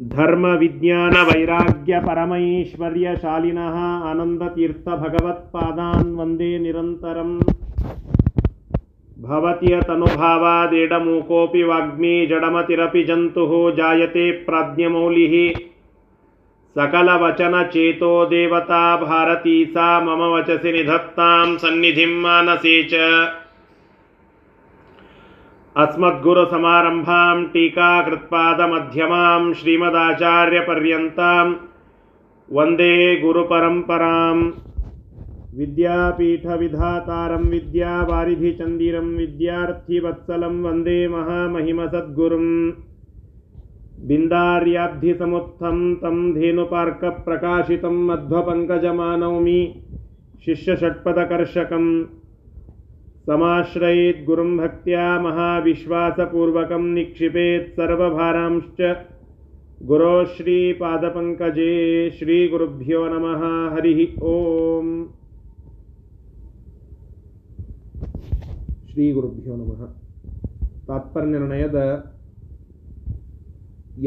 धर्मविज्ञानवैराग्यपरमैश्वर्यशालिनः आनन्दतीर्थभगवत्पादान् वन्दे निरन्तरम्। भवत्यतनुभावादेडमूकोऽपि वाग्मी जडमतिरपि जन्तुः जायते प्राज्ञमौलिः। सकलवचनचेतो देवता भारती सा मम वचसि निधत्तां सन्निधिं मानसे च अस्मद्गुरुसमारम्भां टीकाकृत्पादमध्यमां श्रीमदाचार्यपर्यन्तां वन्दे गुरुपरम्पराम् विद्यापीठविधातारं विद्यावारिधिचन्दिरं विद्यार्थिवत्सलं वन्दे महामहिमसद्गुरुम् बिन्दार्याब्धिसमुत्थं तं धेनुपार्कप्रकाशितं मध्वपङ्कजमानौमि शिष्यषट्पदकर्षकम् समाश्रयेद्गुरुं भक्त्या महाविश्वासपूर्वकं निक्षिपेत् सर्वभारांश्च गुरो श्रीपादपङ्कजे श्रीगुरुभ्यो नमः हरिः ओम् ಶ್ರೀಗುರುಭ್ಯೋ ನಮಃ ತಾತ್ಪರ್ಯನಿರ್ಣಯದ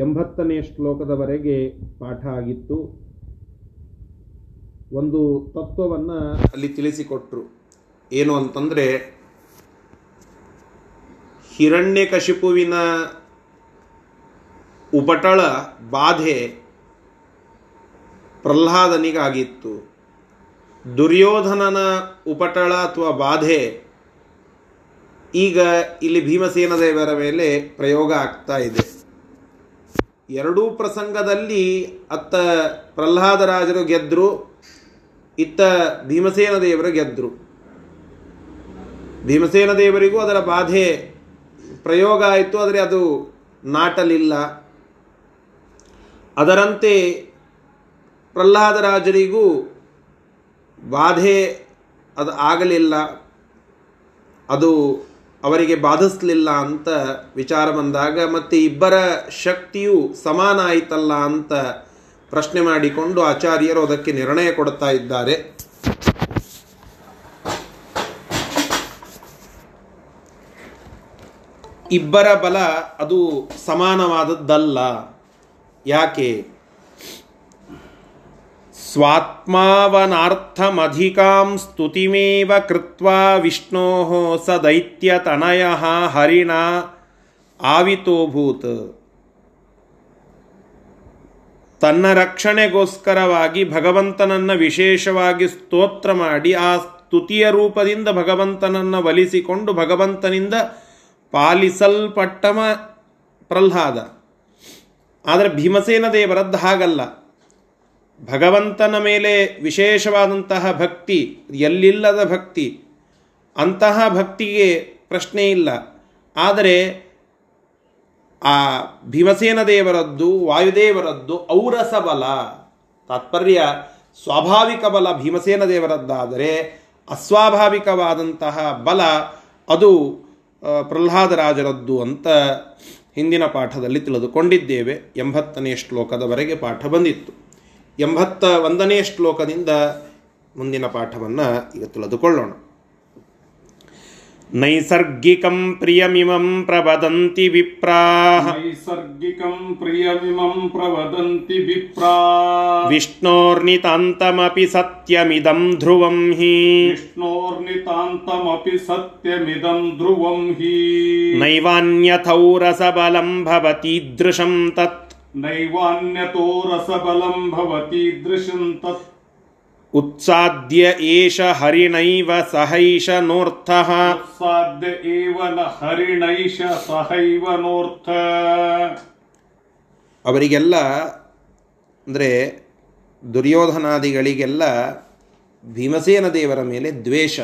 ಎಂಬತ್ತನೇ ಶ್ಲೋಕದವರೆಗೆ ಪಾಠ ಆಗಿತ್ತು ಒಂದು ತತ್ವವನ್ನು ಅಲ್ಲಿ ತಿಳಿಸಿಕೊಟ್ರು ಏನು ಅಂತಂದರೆ ಹಿರಣ್ಯಕಶಿಪುವಿನ ಉಪಟಳ ಬಾಧೆ ಪ್ರಹ್ಲಾದನಿಗಾಗಿತ್ತು. ದುರ್ಯೋಧನನ ಉಪಟಳ ಅಥವಾ ಬಾಧೆ ಈಗ ಇಲ್ಲಿ ಭೀಮಸೇನ ದೇವರ ಮೇಲೆ ಪ್ರಯೋಗ ಆಗ್ತಾ ಇದೆ. ಎರಡೂ ಪ್ರಸಂಗದಲ್ಲಿ ಅತ್ತ ಪ್ರಹ್ಲಾದರಾಜರು ಗೆದ್ದರು ಇತ್ತ ಭೀಮಸೇನ ದೇವರು ಗೆದ್ದರು ಭೀಮಸೇನ ದೇವರಿಗೂ ಅದರ ಬಾಧೆ ಪ್ರಯೋಗ ಆಯಿತು, ಆದರೆ ಅದು ನಾಟಲಿಲ್ಲ. ಅದರಂತೆ ಪ್ರಹ್ಲಾದರಾಜರಿಗೂ ಬಾಧೆ ಅದು ಆಗಲಿಲ್ಲ. ಅದು ಅವರಿಗೆ ಬಾಧಿಸಲಿಲ್ಲ ಅಂತ ವಿಚಾರ ಬಂದಾಗ, ಮತ್ತು ಇಬ್ಬರ ಶಕ್ತಿಯು ಸಮಾನ ಆಯಿತಲ್ಲ ಅಂತ ಪ್ರಶ್ನೆ ಮಾಡಿಕೊಂಡು ಆಚಾರ್ಯರು ಅದಕ್ಕೆ ನಿರ್ಣಯ ಕೊಡ್ತಾ ಇದ್ದಾರೆ. ಇಬ್ಬರ ಬಲ ಅದು ಸಮಾನವಾದದ್ದಲ್ಲ. ಯಾಕೆ? ಸ್ವಾತ್ಮಾವನಾರ್ಥಮಧಿಕಾಂ ಸ್ತುತಿಮೇವ ಕೃತ್ವಾ ವಿಷ್ಣೋ ಸ ದೈತ್ಯತನಯ ಹರಿಣ ಆವಿತೋಭೂತ್ ತನ್ನ ರಕ್ಷಣೆಗೋಸ್ಕರವಾಗಿ ಭಗವಂತನನ್ನು ವಿಶೇಷವಾಗಿ ಸ್ತೋತ್ರ ಮಾಡಿ ಆ ಸ್ತುತಿಯ ರೂಪದಿಂದ ಭಗವಂತನನ್ನು ಒಲಿಸಿಕೊಂಡು ಭಗವಂತನಿಂದ ಪಾಲಿಸಲ್ಪಟ್ಟಮ ಪ್ರಹ್ಲಾದ. ಆದರೆ ಭೀಮಸೇನ ದೇವರದ್ದು ಹಾಗಲ್ಲ. ಭಗವಂತನ ಮೇಲೆ ವಿಶೇಷವಾದಂತಹ ಭಕ್ತಿ, ಎಲ್ಲಿಲ್ಲದ ಭಕ್ತಿ, ಅಂತಹ ಭಕ್ತಿಗೆ ಪ್ರಶ್ನೆ ಇಲ್ಲ. ಆದರೆ ಆ ಭೀಮಸೇನ ದೇವರದ್ದು, ವಾಯುದೇವರದ್ದು ಔರಸ ಬಲ ತಾತ್ಪರ್ಯ ಸ್ವಾಭಾವಿಕ ಬಲ ಭೀಮಸೇನ ದೇವರದ್ದಾದರೆ ಅಸ್ವಾಭಾವಿಕವಾದಂತಹ ಬಲ ಅದು ಪ್ರಹ್ಲಾದರಾಜರದ್ದು ಅಂತ ಹಿಂದಿನ ಪಾಠದಲ್ಲಿ ತಿಳಿದುಕೊಂಡಿದ್ದೇವೆ. ಎಂಬತ್ತನೇ ಶ್ಲೋಕದವರೆಗೆ ಪಾಠ ಬಂದಿತ್ತು. ಎಂಬತ್ತ ಒಂದನೇ ಶ್ಲೋಕದಿಂದ ಮುಂದಿನ ಪಾಠವನ್ನು ಈಗ ತಿಳಿದುಕೊಳ್ಳೋಣ. ನೈಸರ್ಗಿಕಂ ಪ್ರಿಯಮಿಮಂ ಪ್ರವದಂತಿ ವಿಪ್ರಾ ನೈಸರ್ಗಿಕಂ ಪ್ರಿಯಮಿಮಂ ಪ್ರವದಂತಿ ವಿಪ್ರಾ ವಿಷ್ಣೋರ್ನಿತಾಂತಮಪಿ ಸತ್ಯಮಿದಂ ಧ್ರುವಂ ಹಿ. ವಿಷ್ಣೋರ್ನಿತಾಂತಮಪಿ ಸತ್ಯಮಿದಂ ಧ್ರುವಂ ಹಿ. ನೈವಾನ್ಯಥೌರಸಬಲಂ ಭವತೀದೃಶಂ ತತ್. ನೈವಾನ್ಯತೋ ರಸಬಲಂ ಭವತೀದೃಶಂ ತತ್. उत्साद्य एष हरिणैव सहैष नोऽर्थः ಸಾಧ್ಯ ಏವ ನ ಹರಿಣೈಷ ಸಹೈವ ನೋರ್ಥ ಅವರಿಗೆಲ್ಲ ಅಂದರೆ ದುರ್ಯೋಧನಾದಿಗಳಿಗೆಲ್ಲ ಭೀಮಸೇನ ದೇವರ ಮೇಲೆ ದ್ವೇಷ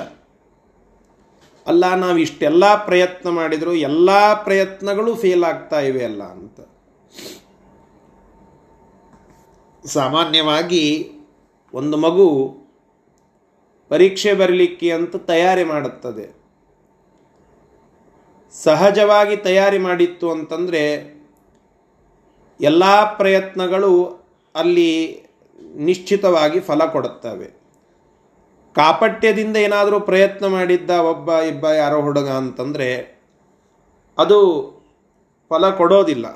ಅಲ್ಲ ನಾವು ಇಷ್ಟೆಲ್ಲ ಪ್ರಯತ್ನ ಮಾಡಿದರೂ ಎಲ್ಲ ಪ್ರಯತ್ನಗಳು ಫೇಲ್ ಆಗ್ತಾ ಇವೆ ಅಲ್ಲ ಅಂತ ಸಾಮಾನ್ಯವಾಗಿ ಒಂದು ಮಗು ಪರೀಕ್ಷೆ ಬರಲಿಕ್ಕೆ ಅಂತ ತಯಾರಿ ಮಾಡುತ್ತದೆ. ಸಹಜವಾಗಿ ತಯಾರಿ ಮಾಡಿತ್ತು ಅಂತಂದರೆ ಎಲ್ಲ ಪ್ರಯತ್ನಗಳು ಅಲ್ಲಿ ನಿಶ್ಚಿತವಾಗಿ ಫಲ ಕೊಡುತ್ತವೆ. ಕಾಪಟ್ಯದಿಂದ ಏನಾದರೂ ಪ್ರಯತ್ನ ಮಾಡಿದ್ದ ಒಬ್ಬ, ಇಬ್ಬ ಯಾರೋ ಹುಡುಗ ಅಂತಂದರೆ ಅದು ಫಲ ಕೊಡೋದಿಲ್ಲ.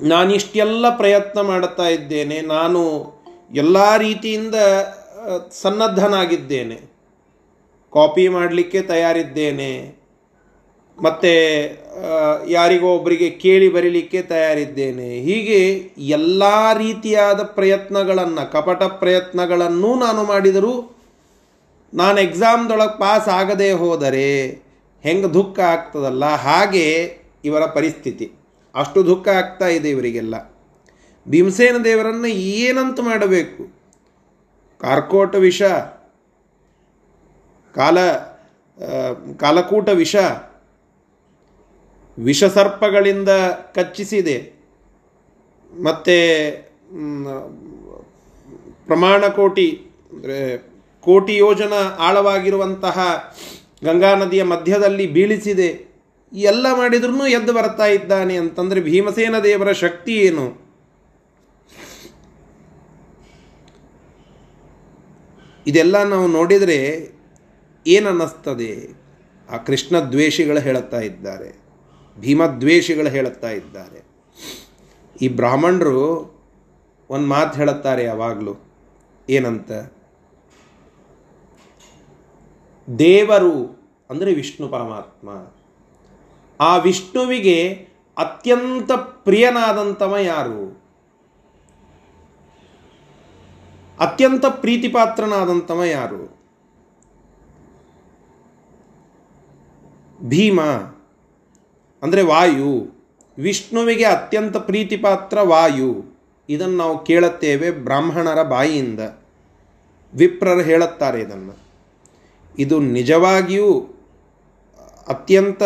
ನಾನಿಷ್ಟೆಲ್ಲ ಪ್ರಯತ್ನ ಮಾಡುತ್ತಾ ಇದ್ದೇನೆ, ನಾನು ಎಲ್ಲ ರೀತಿಯಿಂದ ಸನ್ನದ್ಧನಾಗಿದ್ದೇನೆ. ಕಾಪಿ ಮಾಡಲಿಕ್ಕೆ ತಯಾರಿದ್ದೇನೆ. ಮತ್ತು ಯಾರಿಗೋ ಒಬ್ಬರಿಗೆ ಕೇಳಿ ಬರೀಲಿಕ್ಕೆ ತಯಾರಿದ್ದೇನೆ. ಹೀಗೆ ಎಲ್ಲ ರೀತಿಯಾದ ಪ್ರಯತ್ನಗಳನ್ನು, ಕಪಟ ಪ್ರಯತ್ನಗಳನ್ನೂ ನಾನು ಮಾಡಿದರೂ, ನಾನು ಎಕ್ಸಾಮ್ದೊಳಗೆ ಪಾಸ್ ಆಗದೇ ಹೋದರೆ ಹೆಂಗೆ ದುಃಖ ಆಗ್ತದಲ್ಲ? ಹಾಗೆ ಇವರ ಪರಿಸ್ಥಿತಿ. ಅಷ್ಟು ದುಃಖ ಆಗ್ತಾ ಇದೆ ಇವರಿಗೆಲ್ಲ. ಭೀಮಸೇನ ದೇವರನ್ನು ಏನಂತ ಮಾಡಬೇಕು? ಕಾರ್ಕೋಟ ವಿಷ, ಕಾಲ ಕಾಲಕೂಟ ವಿಷ, ವಿಷಸರ್ಪಗಳಿಂದ ಕಚ್ಚಿಸಿದೆ. ಮತ್ತು ಪ್ರಮಾಣ ಕೋಟಿ, ಅಂದರೆ ಕೋಟಿ ಯೋಜನ ಆಳವಾಗಿರುವಂತಹ ಗಂಗಾ ನದಿಯ ಮಧ್ಯದಲ್ಲಿ ಬೀಳಿಸಿದೆ. ಎಲ್ಲ ಮಾಡಿದ್ರೂ ಎದ್ದು ಬರ್ತಾ ಇದ್ದಾನೆ ಅಂತಂದರೆ ಭೀಮಸೇನ ದೇವರ ಶಕ್ತಿ ಏನು? ಇದೆಲ್ಲ ನಾವು ನೋಡಿದರೆ ಏನನ್ನಿಸ್ತದೆ? ಆ ಕೃಷ್ಣ ದ್ವೇಷಿಗಳು ಹೇಳುತ್ತಾ ಇದ್ದಾರೆ. ಭೀಮದ್ವೇಷಿಗಳು ಹೇಳುತ್ತಾ ಇದ್ದಾರೆ. ಈ ಬ್ರಾಹ್ಮಣರು ಒಂದು ಮಾತು ಹೇಳುತ್ತಾರೆ ಯಾವಾಗಲೂ. ಏನಂತ? ದೇವರು ಅಂದರೆ ವಿಷ್ಣು ಪರಮಾತ್ಮ. ಆ ವಿಷ್ಣುವಿಗೆ ಅತ್ಯಂತ ಪ್ರಿಯನಾದಂಥವ ಯಾರು? ಅತ್ಯಂತ ಪ್ರೀತಿಪಾತ್ರನಾದಂಥವ ಯಾರು? ಭೀಮ. ಅಂದರೆ ವಾಯು. ವಿಷ್ಣುವಿಗೆ ಅತ್ಯಂತ ಪ್ರೀತಿಪಾತ್ರ ವಾಯು. ಇದನ್ನು ನಾವು ಕೇಳುತ್ತೇವೆ ಬ್ರಾಹ್ಮಣರ ಬಾಯಿಯಿಂದ. ವಿಪ್ರರು ಹೇಳುತ್ತಾರೆ ಇದನ್ನು. ಇದು ನಿಜವಾಗಿಯೂ ಅತ್ಯಂತ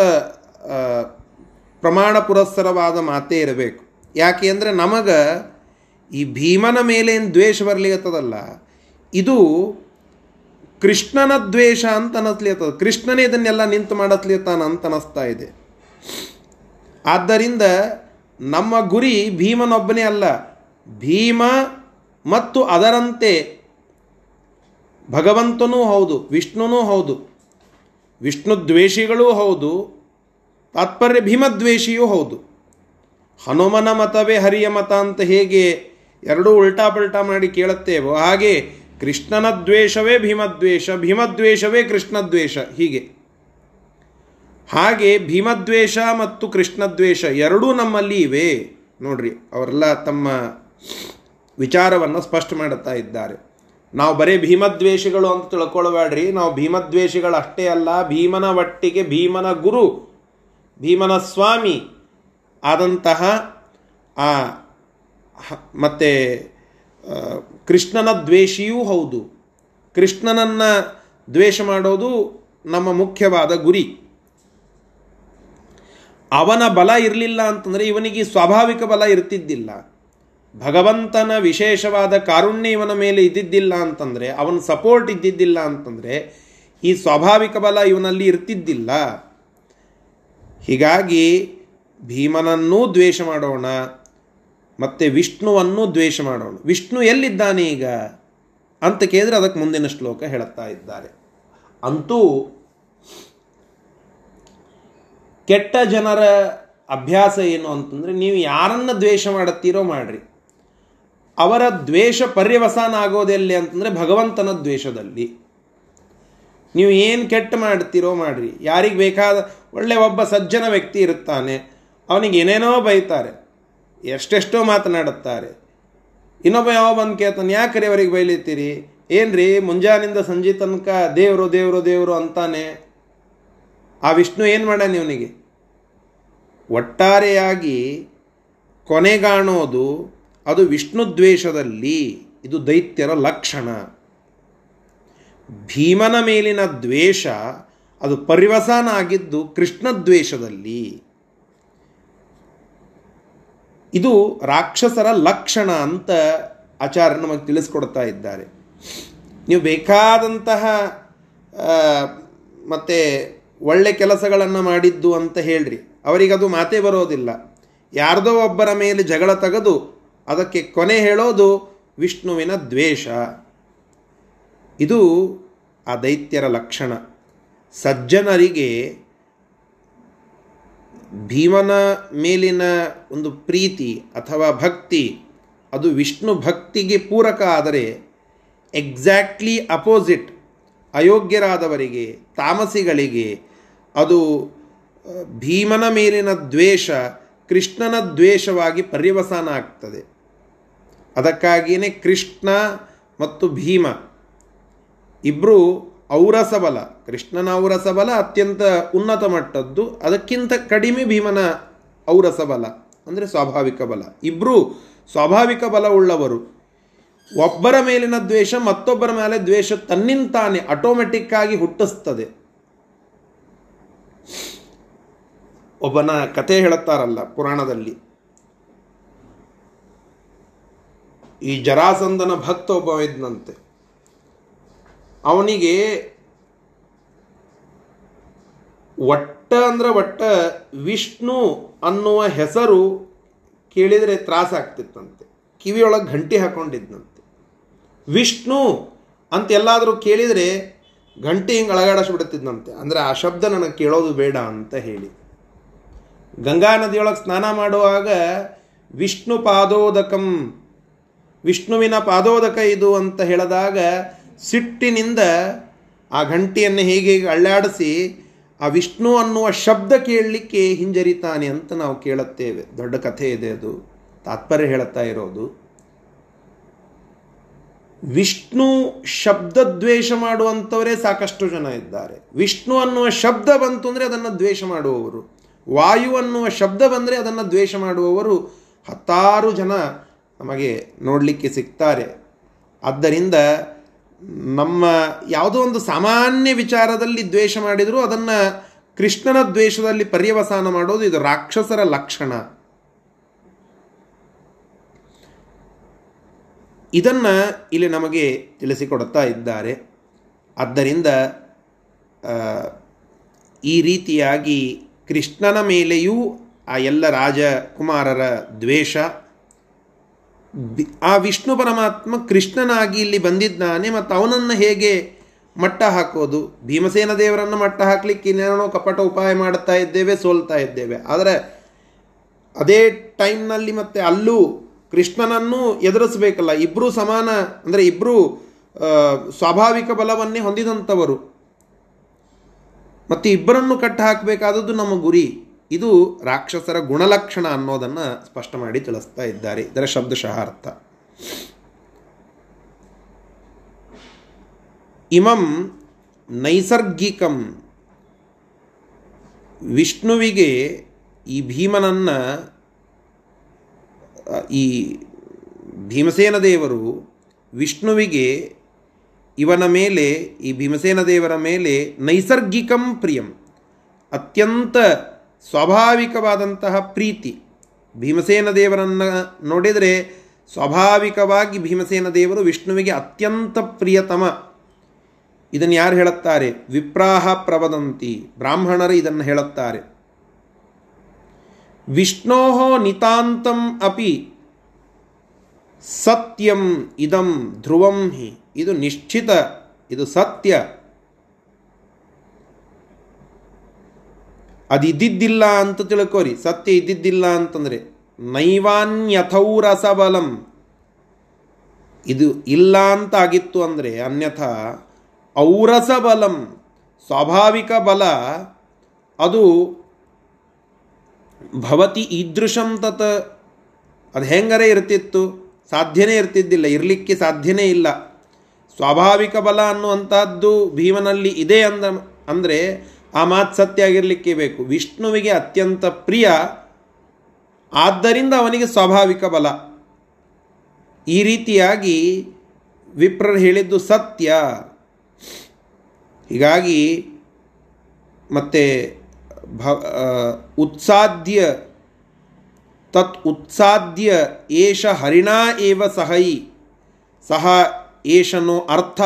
ಪ್ರಮಾಣ ಪುರಸ್ಸರವಾದ ಮಾತೇ ಇರಬೇಕು. ಯಾಕೆ ಅಂದರೆ ನಮಗೆ ಈ ಭೀಮನ ಮೇಲೆ ಏನು ದ್ವೇಷ ಬರಲಿಕ್ಕತ್ತದಲ್ಲ ಇದು ಕೃಷ್ಣನ ದ್ವೇಷ ಅಂತ ಅನ್ನಿಸ್ಲಿತ್ತದ ಕೃಷ್ಣನೇ ಇದನ್ನೆಲ್ಲ ನಿಂತು ಮಾಡತ್ಲಿತ್ತಾನ ಅಂತ ಅನ್ನಿಸ್ತಾ ಇದೆ. ಆದ್ದರಿಂದ ನಮ್ಮ ಗುರಿ ಭೀಮನೊಬ್ಬನೇ ಅಲ್ಲ. ಭೀಮ ಮತ್ತು ಅದರಂತೆ ಭಗವಂತನೂ ಹೌದು, ವಿಷ್ಣುನೂ ಹೌದು, ವಿಷ್ಣು ದ್ವೇಷಿಗಳೂ ಹೌದು, ತಾತ್ಪರ್ಯ ಭೀಮದ್ವೇಷಿಯೂ ಹೌದು. ಹನುಮನ ಮತವೇ ಹರಿಯ ಮತ ಅಂತ ಹೇಗೆ ಎರಡೂ ಉಲ್ಟಾ ಪಲ್ಟಾ ಮಾಡಿ ಕೇಳುತ್ತೇವೋ, ಹಾಗೆ ಕೃಷ್ಣನ ದ್ವೇಷವೇ ಭೀಮದ್ವೇಷ, ಭೀಮದ್ವೇಷವೇ ಕೃಷ್ಣದ್ವೇಷ, ಹೀಗೆ. ಹಾಗೆ ಭೀಮದ್ವೇಷ ಮತ್ತು ಕೃಷ್ಣದ್ವೇಷ ಎರಡೂ ನಮ್ಮಲ್ಲಿ ಇವೆ. ನೋಡ್ರಿ, ಅವರೆಲ್ಲ ತಮ್ಮ ವಿಚಾರವನ್ನು ಸ್ಪಷ್ಟ ಮಾಡುತ್ತಾ ಇದ್ದಾರೆ. ನಾವು ಬರೀ ಭೀಮದ್ವೇಷಿಗಳು ಅಂತ ತಿಳ್ಕೊಳ್ಬೇಡ್ರಿ. ನಾವು ಭೀಮದ್ವೇಷಿಗಳು ಅಷ್ಟೇ ಅಲ್ಲ, ಭೀಮನ ಒಟ್ಟಿಗೆ ಭೀಮನ ಗುರು, ಭೀಮನ ಸ್ವಾಮಿ ಆದಂತಹ ಆ ಮತ್ತೆ ಕೃಷ್ಣನ ದ್ವೇಷಿಯೂ ಹೌದು. ಕೃಷ್ಣನನ್ನು ದ್ವೇಷ ಮಾಡೋದು ನಮ್ಮ ಮುಖ್ಯವಾದ ಗುರಿ. ಅವನ ಬಲ ಇರಲಿಲ್ಲ ಅಂತಂದರೆ ಇವನಿಗೆ ಸ್ವಾಭಾವಿಕ ಬಲ ಇರ್ತಿದ್ದಿಲ್ಲ. ಭಗವಂತನ ವಿಶೇಷವಾದ ಕಾರುಣ್ಯ ಇವನ ಮೇಲೆ ಇದ್ದಿದ್ದಿಲ್ಲ ಅಂತಂದರೆ, ಅವನ ಸಪೋರ್ಟ್ ಇದ್ದಿದ್ದಿಲ್ಲ ಅಂತಂದರೆ, ಈ ಸ್ವಾಭಾವಿಕ ಬಲ ಇವನಲ್ಲಿ ಇರ್ತಿದ್ದಿಲ್ಲ. ಹೀಗಾಗಿ ಭೀಮನನ್ನೂ ದ್ವೇಷ ಮಾಡೋಣ ಮತ್ತು ವಿಷ್ಣುವನ್ನು ದ್ವೇಷ ಮಾಡೋಣ. ವಿಷ್ಣು ಎಲ್ಲಿದ್ದಾನೆ ಈಗ? ಅಂತ ಕೇಳಿದ್ರೆ ಅದಕ್ಕೆ ಮುಂದಿನ ಶ್ಲೋಕ ಹೇಳುತ್ತಾ ಇದ್ದಾರೆ. ಅಂತೂ ಕೆಟ್ಟ ಜನರ ಅಭ್ಯಾಸ ಏನು ಅಂತಂದರೆ ನೀವು ಯಾರನ್ನು ದ್ವೇಷ ಮಾಡುತ್ತೀರೋ ಮಾಡ್ರಿ. ಅವರ ದ್ವೇಷ ಪರ್ಯವಸಾನ ಆಗೋದೆಲ್ಲಿ ಅಂತಂದರೆ ಭಗವಂತನ ದ್ವೇಷದಲ್ಲಿ. ನೀವು ಏನು ಕೆಟ್ಟ ಮಾಡ್ತೀರೋ ಮಾಡ್ರಿ. ಯಾರಿಗೆ ಬೇಕಾದ ಒಳ್ಳೆ ಒಬ್ಬ ಸಜ್ಜನ ವ್ಯಕ್ತಿ ಇರುತ್ತಾನೆ. ಅವನಿಗೆ ಏನೇನೋ ಬೈತಾರೆ. ಎಷ್ಟೆಷ್ಟೋ ಮಾತನಾಡುತ್ತಾರೆ. ಇನ್ನೊಬ್ಬ ಯಾವ ಬಂದು ಕೇಳ್ತಾನೆ ಯಾಕ್ರಿ ಅವರಿಗೆ ಬೈಲಿತ್ತೀರಿ? ಏನ್ರಿ, ಮುಂಜಾನಿಂದ ಸಂಜೆ ತನಕ ದೇವರು ದೇವರು ದೇವರು ಅಂತಾನೆ. ಆ ವಿಷ್ಣು ಏನು ಮಾಡ್ಯಾನ ಇವನಿಗೆ? ಒಟ್ಟಾರೆಯಾಗಿ ಕೊನೆಗಾಣೋದು ಅದು ವಿಷ್ಣು ದ್ವೇಷದಲ್ಲಿ, ಇದು ದೈತ್ಯರ ಲಕ್ಷಣ. ಭೀಮನ ಮೇಲಿನ ದ್ವೇಷ ಅದು ಪರಿವಸನ ಆಗಿದ್ದು ಕೃಷ್ಣ ದ್ವೇಷದಲ್ಲಿ. ಇದು ರಾಕ್ಷಸರ ಲಕ್ಷಣ ಅಂತ ಆಚಾರ್ಯ ನಮಗೆ ತಿಳಿಸ್ಕೊಡ್ತಾ ಇದ್ದಾರೆ. ನೀವು ಬೇಕಾದಂತಹ ಮತ್ತು ಒಳ್ಳೆ ಕೆಲಸಗಳನ್ನು ಮಾಡಿದ್ದು ಅಂತ ಹೇಳ್ರಿ. ಅವರಿಗದು ಮಾತೇ ಬರೋದಿಲ್ಲ. ಯಾರದೋ ಒಬ್ಬರ ಮೇಲೆ ಜಗಳ ತೆಗೆದು ಅದಕ್ಕೆ ಕೊನೆ ಹೇಳೋದು ವಿಷ್ಣುವಿನ ದ್ವೇಷ. ಇದು ಆ ದೈತ್ಯರ ಲಕ್ಷಣ. ಸಜ್ಜನರಿಗೆ ಭೀಮನ ಮೇಲಿನ ಒಂದು ಪ್ರೀತಿ ಅಥವಾ ಭಕ್ತಿ, ಅದು ವಿಷ್ಣು ಭಕ್ತಿಗೆ ಪೂರಕ ಆದರೆ ಎಕ್ಸಾಕ್ಟ್ಲಿ ಅಪೋಸಿಟ್, ಅಯೋಗ್ಯರಾದವರಿಗೆ, ತಾಮಸಿಗಳಿಗೆ, ಅದು ಭೀಮನ ಮೇಲಿನ ದ್ವೇಷ ಕೃಷ್ಣನ ದ್ವೇಷವಾಗಿ ಪರ್ಯವಸಾನ ಆಗ್ತದೆ. ಅದಕ್ಕಾಗಿಯೇ ಕೃಷ್ಣ ಮತ್ತು ಭೀಮ ಇಬ್ಬರು ಔರಸಬಲ. ಕೃಷ್ಣನ ಔರಸಬಲ ಅತ್ಯಂತ ಉನ್ನತ ಮಟ್ಟದ್ದು. ಅದಕ್ಕಿಂತ ಕಡಿಮೆ ಭೀಮನ ಔರಸಬಲ. ಅಂದರೆ ಸ್ವಾಭಾವಿಕ ಬಲ. ಇಬ್ಬರೂ ಸ್ವಾಭಾವಿಕ ಬಲ ಉಳ್ಳವರು. ಒಬ್ಬರ ಮೇಲಿನ ದ್ವೇಷ ಮತ್ತೊಬ್ಬರ ಮೇಲೆ ದ್ವೇಷ ತನ್ನಿಂತಾನೆ ಆಟೋಮೆಟಿಕ್ ಆಗಿ ಹುಟ್ಟಿಸ್ತದೆ. ಒಬ್ಬನ ಕಥೆ ಹೇಳುತ್ತಾರಲ್ಲ ಪುರಾಣದಲ್ಲಿ. ಈ ಜರಾಸಂದನ ಭಕ್ತ ಒಬ್ಬ ಇದ್ನಂತೆ. ಅವನಿಗೆ ಒಟ್ಟ ಅಂದ್ರೆ ಒಟ್ಟ ವಿಷ್ಣು ಅನ್ನುವ ಹೆಸರು ಕೇಳಿದರೆ ತ್ರಾಸಾಗ್ತಿತ್ತಂತೆ ಕಿವಿಯೊಳಗೆ ಗಂಟಿ ಹಾಕೊಂಡಿದ್ನಂತೆ. ವಿಷ್ಣು ಅಂತ ಎಲ್ಲಾದರೂ ಕೇಳಿದರೆ ಗಂಟೆ ಹಿಂಗೆ ಅಳಗಾಡಿಸ್ಬಿಡುತ್ತಿದ್ದಂತೆ ಅಂದರೆ ಆ ಶಬ್ದ ನನಗೆ ಕೇಳೋದು ಬೇಡ ಅಂತ ಹೇಳಿ. ಗಂಗಾ ನದಿಯೊಳಗೆ ಸ್ನಾನ ಮಾಡುವಾಗ ವಿಷ್ಣು ಪಾದೋದಕಂ, ವಿಷ್ಣುವಿನ ಪಾದೋದಕ ಇದು ಅಂತ ಹೇಳಿದಾಗ ಸಿಟ್ಟಿನಿಂದ ಆ ಘಂಟಿಯನ್ನು ಹೇಗೆ ಹೇಗೆ ಅಳ್ಳಾಡಿಸಿ ಆ ವಿಷ್ಣು ಅನ್ನುವ ಶಬ್ದ ಕೇಳಲಿಕ್ಕೆ ಹಿಂಜರಿತಾನೆ ಅಂತ ನಾವು ಕೇಳುತ್ತೇವೆ. ದೊಡ್ಡ ಕಥೆ ಇದೆ ಅದು. ತಾತ್ಪರ್ಯ ಹೇಳುತ್ತಾ ಇರೋದು. ವಿಷ್ಣು ಶಬ್ದ ದ್ವೇಷ ಮಾಡುವಂಥವರೇ ಸಾಕಷ್ಟು ಜನ ಇದ್ದಾರೆ. ವಿಷ್ಣು ಅನ್ನುವ ಶಬ್ದ ಬಂತು ಅಂದರೆ ಅದನ್ನು ದ್ವೇಷ ಮಾಡುವವರು. ವಾಯು ಅನ್ನುವ ಶಬ್ದ ಬಂದರೆ ಅದನ್ನು ದ್ವೇಷ ಮಾಡುವವರು ಹತ್ತಾರು ಜನ ನಮಗೆ ನೋಡಲಿಕ್ಕೆ ಸಿಗ್ತಾರೆ. ಆದ್ದರಿಂದ ನಮ್ಮ ಯಾವುದೋ ಒಂದು ಸಾಮಾನ್ಯ ವಿಚಾರದಲ್ಲಿ ದ್ವೇಷ ಮಾಡಿದರೂ, ಅದನ್ನು ಕೃಷ್ಣನ ದ್ವೇಷದಲ್ಲಿ ಪರ್ಯವಸಾನ ಮಾಡೋದು ಇದು ರಾಕ್ಷಸರ ಲಕ್ಷಣ. ಇದನ್ನು ಇಲ್ಲಿ ನಮಗೆ ತಿಳಿಸಿಕೊಡುತ್ತಾ ಇದ್ದಾರೆ. ಆದ್ದರಿಂದ ಈ ರೀತಿಯಾಗಿ ಕೃಷ್ಣನ ಮೇಲೆಯೂ ಆ ಎಲ್ಲ ರಾಜಕುಮಾರರ ದ್ವೇಷ ಆ ವಿಷ್ಣು ಪರಮಾತ್ಮ ಕೃಷ್ಣನಾಗಿ ಇಲ್ಲಿ ಬಂದಿದ್ದಾನೆ ಮತ್ತು ಅವನನ್ನು ಹೇಗೆ ಮಟ್ಟ ಹಾಕೋದು? ಭೀಮಸೇನ ದೇವರನ್ನು ಮಟ್ಟ ಹಾಕಲಿಕ್ಕೆ ಇನ್ನೇನೋ ಕಪಟ ಉಪಾಯ ಮಾಡುತ್ತಾ ಇದ್ದೇವೆ, ಸೋಲ್ತಾ ಇದ್ದೇವೆ. ಆದರೆ ಅದೇ ಟೈಮ್ನಲ್ಲಿ ಮತ್ತೆ ಅಲ್ಲೂ ಕೃಷ್ಣನನ್ನು ಎದುರಿಸಬೇಕಲ್ಲ. ಇಬ್ಬರೂ ಸಮಾನ, ಅಂದರೆ ಇಬ್ಬರೂ ಸ್ವಾಭಾವಿಕ ಬಲವನ್ನೇ ಹೊಂದಿದಂಥವರು. ಮತ್ತು ಇಬ್ಬರನ್ನು ಕಟ್ಟ ಹಾಕಬೇಕಾದದ್ದು ನಮ್ಮ ಗುರಿ. ಇದು ರಾಕ್ಷಸರ ಗುಣಲಕ್ಷಣ ಅನ್ನೋದನ್ನು ಸ್ಪಷ್ಟ ಮಾಡಿ ತಿಳಿಸ್ತಾ ಇದ್ದಾರೆ. ಇದರ ಶಬ್ದಶಃ ಅರ್ಥ. ಇಮಂ ನೈಸರ್ಗಿಕಂ ವಿಷ್ಣುವಿಗೆ ಈ ಭೀಮನನ್ನು, ಈ ಭೀಮಸೇನ ದೇವರು ವಿಷ್ಣುವಿಗೆ ಇವನ ಮೇಲೆ, ಈ ಭೀಮಸೇನ ದೇವರ ಮೇಲೆ ನೈಸರ್ಗಿಕಂ ಪ್ರಿಯಂ. ಅತ್ಯಂತ ಸ್ವಾಭಾವಿಕವಾದಂತಹ ಪ್ರೀತಿ. ಭೀಮಸೇನ ದೇವರನ್ನು ನೋಡಿದರೆ ಸ್ವಾಭಾವಿಕವಾಗಿ ಭೀಮಸೇನ ದೇವರು ವಿಷ್ಣುವಿಗೆ ಅತ್ಯಂತ ಪ್ರಿಯತಮ. ಇದನ್ನು ಯಾರು ಹೇಳುತ್ತಾರೆ? ವಿಪ್ರಾಹ ಪ್ರವದಂತಿ. ಬ್ರಾಹ್ಮಣರು ಇದನ್ನು ಹೇಳುತ್ತಾರೆ. ವಿಷ್ಣೋ ನಿತಾಂತಂ ಅಪಿ. ಸತ್ಯಂ ಇದಂ ಧ್ರುವಂ ಹಿ. ಇದು ನಿಶ್ಚಿತ, ಇದು ಸತ್ಯ. ಅದು ಇದ್ದಿದ್ದಿಲ್ಲ ಅಂತ ತಿಳ್ಕೋರಿ. ಸತ್ಯ ಇದ್ದಿದ್ದಿಲ್ಲ ಅಂತಂದರೆ ನೈವಾನ್ಯಥೌರಸಬಲಂ ಇದು ಇಲ್ಲ ಅಂತ ಆಗಿತ್ತು ಅಂದರೆ ಅನ್ಯಥ, ಔರಸಬಲಂ. ಸ್ವಾಭಾವಿಕ ಬಲ, ಅದು ಭವತಿ ಈದೃಶಂ ತತ್. ಅದು ಹೆಂಗರೇ ಇರ್ತಿತ್ತು? ಸಾಧ್ಯನೇ ಇರ್ತಿದ್ದಿಲ್ಲ. ಇರಲಿಕ್ಕೆ ಸಾಧ್ಯನೇ ಇಲ್ಲ. ಸ್ವಾಭಾವಿಕ ಬಲ ಅನ್ನುವಂಥದ್ದು ಭೀಮನಲ್ಲಿ ಇದೆ ಅಂದ ಅಂದರೆ ಆ ಮಾತು ಸತ್ಯ ಆಗಿರಲಿಕ್ಕೆ ಬೇಕು. ವಿಷ್ಣುವಿಗೆ ಅತ್ಯಂತ ಪ್ರಿಯ. ಆದ್ದರಿಂದ ಅವನಿಗೆ ಸ್ವಾಭಾವಿಕ ಬಲ. ಈ ರೀತಿಯಾಗಿ ವಿಪ್ರರು ಹೇಳಿದ್ದು ಸತ್ಯ. ಹೀಗಾಗಿ ಮತ್ತು ಭ ಉತ್ಸಾಧ್ಯ ತತ್ ಉತ್ಸಾಧ್ಯ ಏಷ ಹರಿಣಾ ಏವ ಸಹೈ. ಸಹ ಏಷನೋ ಅರ್ಥ.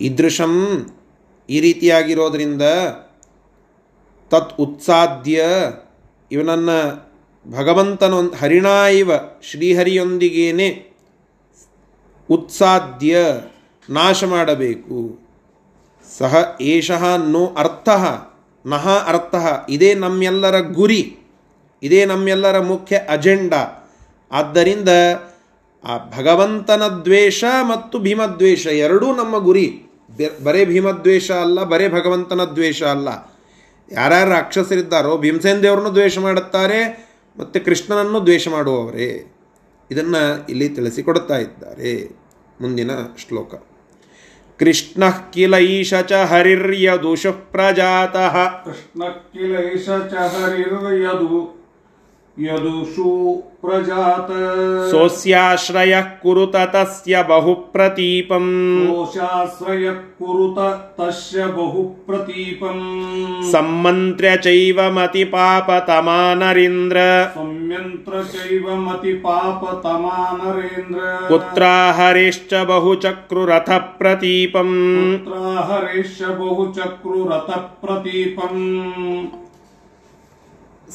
ಇದೃಶಂ ಈ ರೀತಿಯಾಗಿರೋದರಿಂದ ತತ್ ಉತ್ಸಾದ್ಯ ಇವನನ್ನು ಭಗವಂತನೊಂದು ಹರಿಣಾ ಇವ ಶ್ರೀಹರಿಯೊಂದಿಗೇನೆ ಉತ್ಸಾದ್ಯ ನಾಶ ಮಾಡಬೇಕು. ಸಹ ಏಷಃ ನೋ ಅರ್ಥ, ನಹ ಅರ್ಥ, ಇದೇ ನಮ್ಮೆಲ್ಲರ ಗುರಿ, ಇದೇ ನಮ್ಮೆಲ್ಲರ ಮುಖ್ಯ ಅಜೆಂಡಾ. ಆದ್ದರಿಂದ ಆ ಭಗವಂತನ ದ್ವೇಷ ಮತ್ತು ಭೀಮದ್ವೇಷ ಎರಡೂ ನಮ್ಮ ಗುರಿ. ಬರೇ ಭೀಮದ್ವೇಷ ಅಲ್ಲ, ಬರೇ ಭಗವಂತನ ದ್ವೇಷ ಅಲ್ಲ. ಯಾರ್ಯಾರು ರಾಕ್ಷಸರಿದ್ದಾರೋ, ಭೀಮಸೇನ ದೇವರನ್ನು ದ್ವೇಷ ಮಾಡುತ್ತಾರೆ, ಮತ್ತು ಕೃಷ್ಣನನ್ನು ದ್ವೇಷ ಮಾಡುವವರೇ. ಇದನ್ನು ಇಲ್ಲಿ ತಿಳಿಸಿಕೊಡುತ್ತಾ ಇದ್ದಾರೆ ಮುಂದಿನ ಶ್ಲೋಕ. ಕೃಷ್ಣ ಕಿಲ ಈಶ ಚ ಹರಿರ್ಯದು ಶುಪ್ರಜಾತಃ. ಕೃಷ್ಣ ಕಿಲ ಈಶ ಚ ಹರಿರ್ಯದು यदुषु प्रजात। सोऽस्याश्रयः कुरुत तस्य बहु प्रतीपम् दोषाश्रयः कुरुत तस्य बहु प्रतीपम् सम्मन्त्र्य चैव मतिपापतमा नरेन्द्र सम्यन्त्र चैव मतिपापतमा नरेन्द्र पुत्रा हरेश्च बहु बहुचक्रुरथः प्रतीपम् पुत्रा हरेश्च बहु बहुचक्रुरथः प्रतीपम्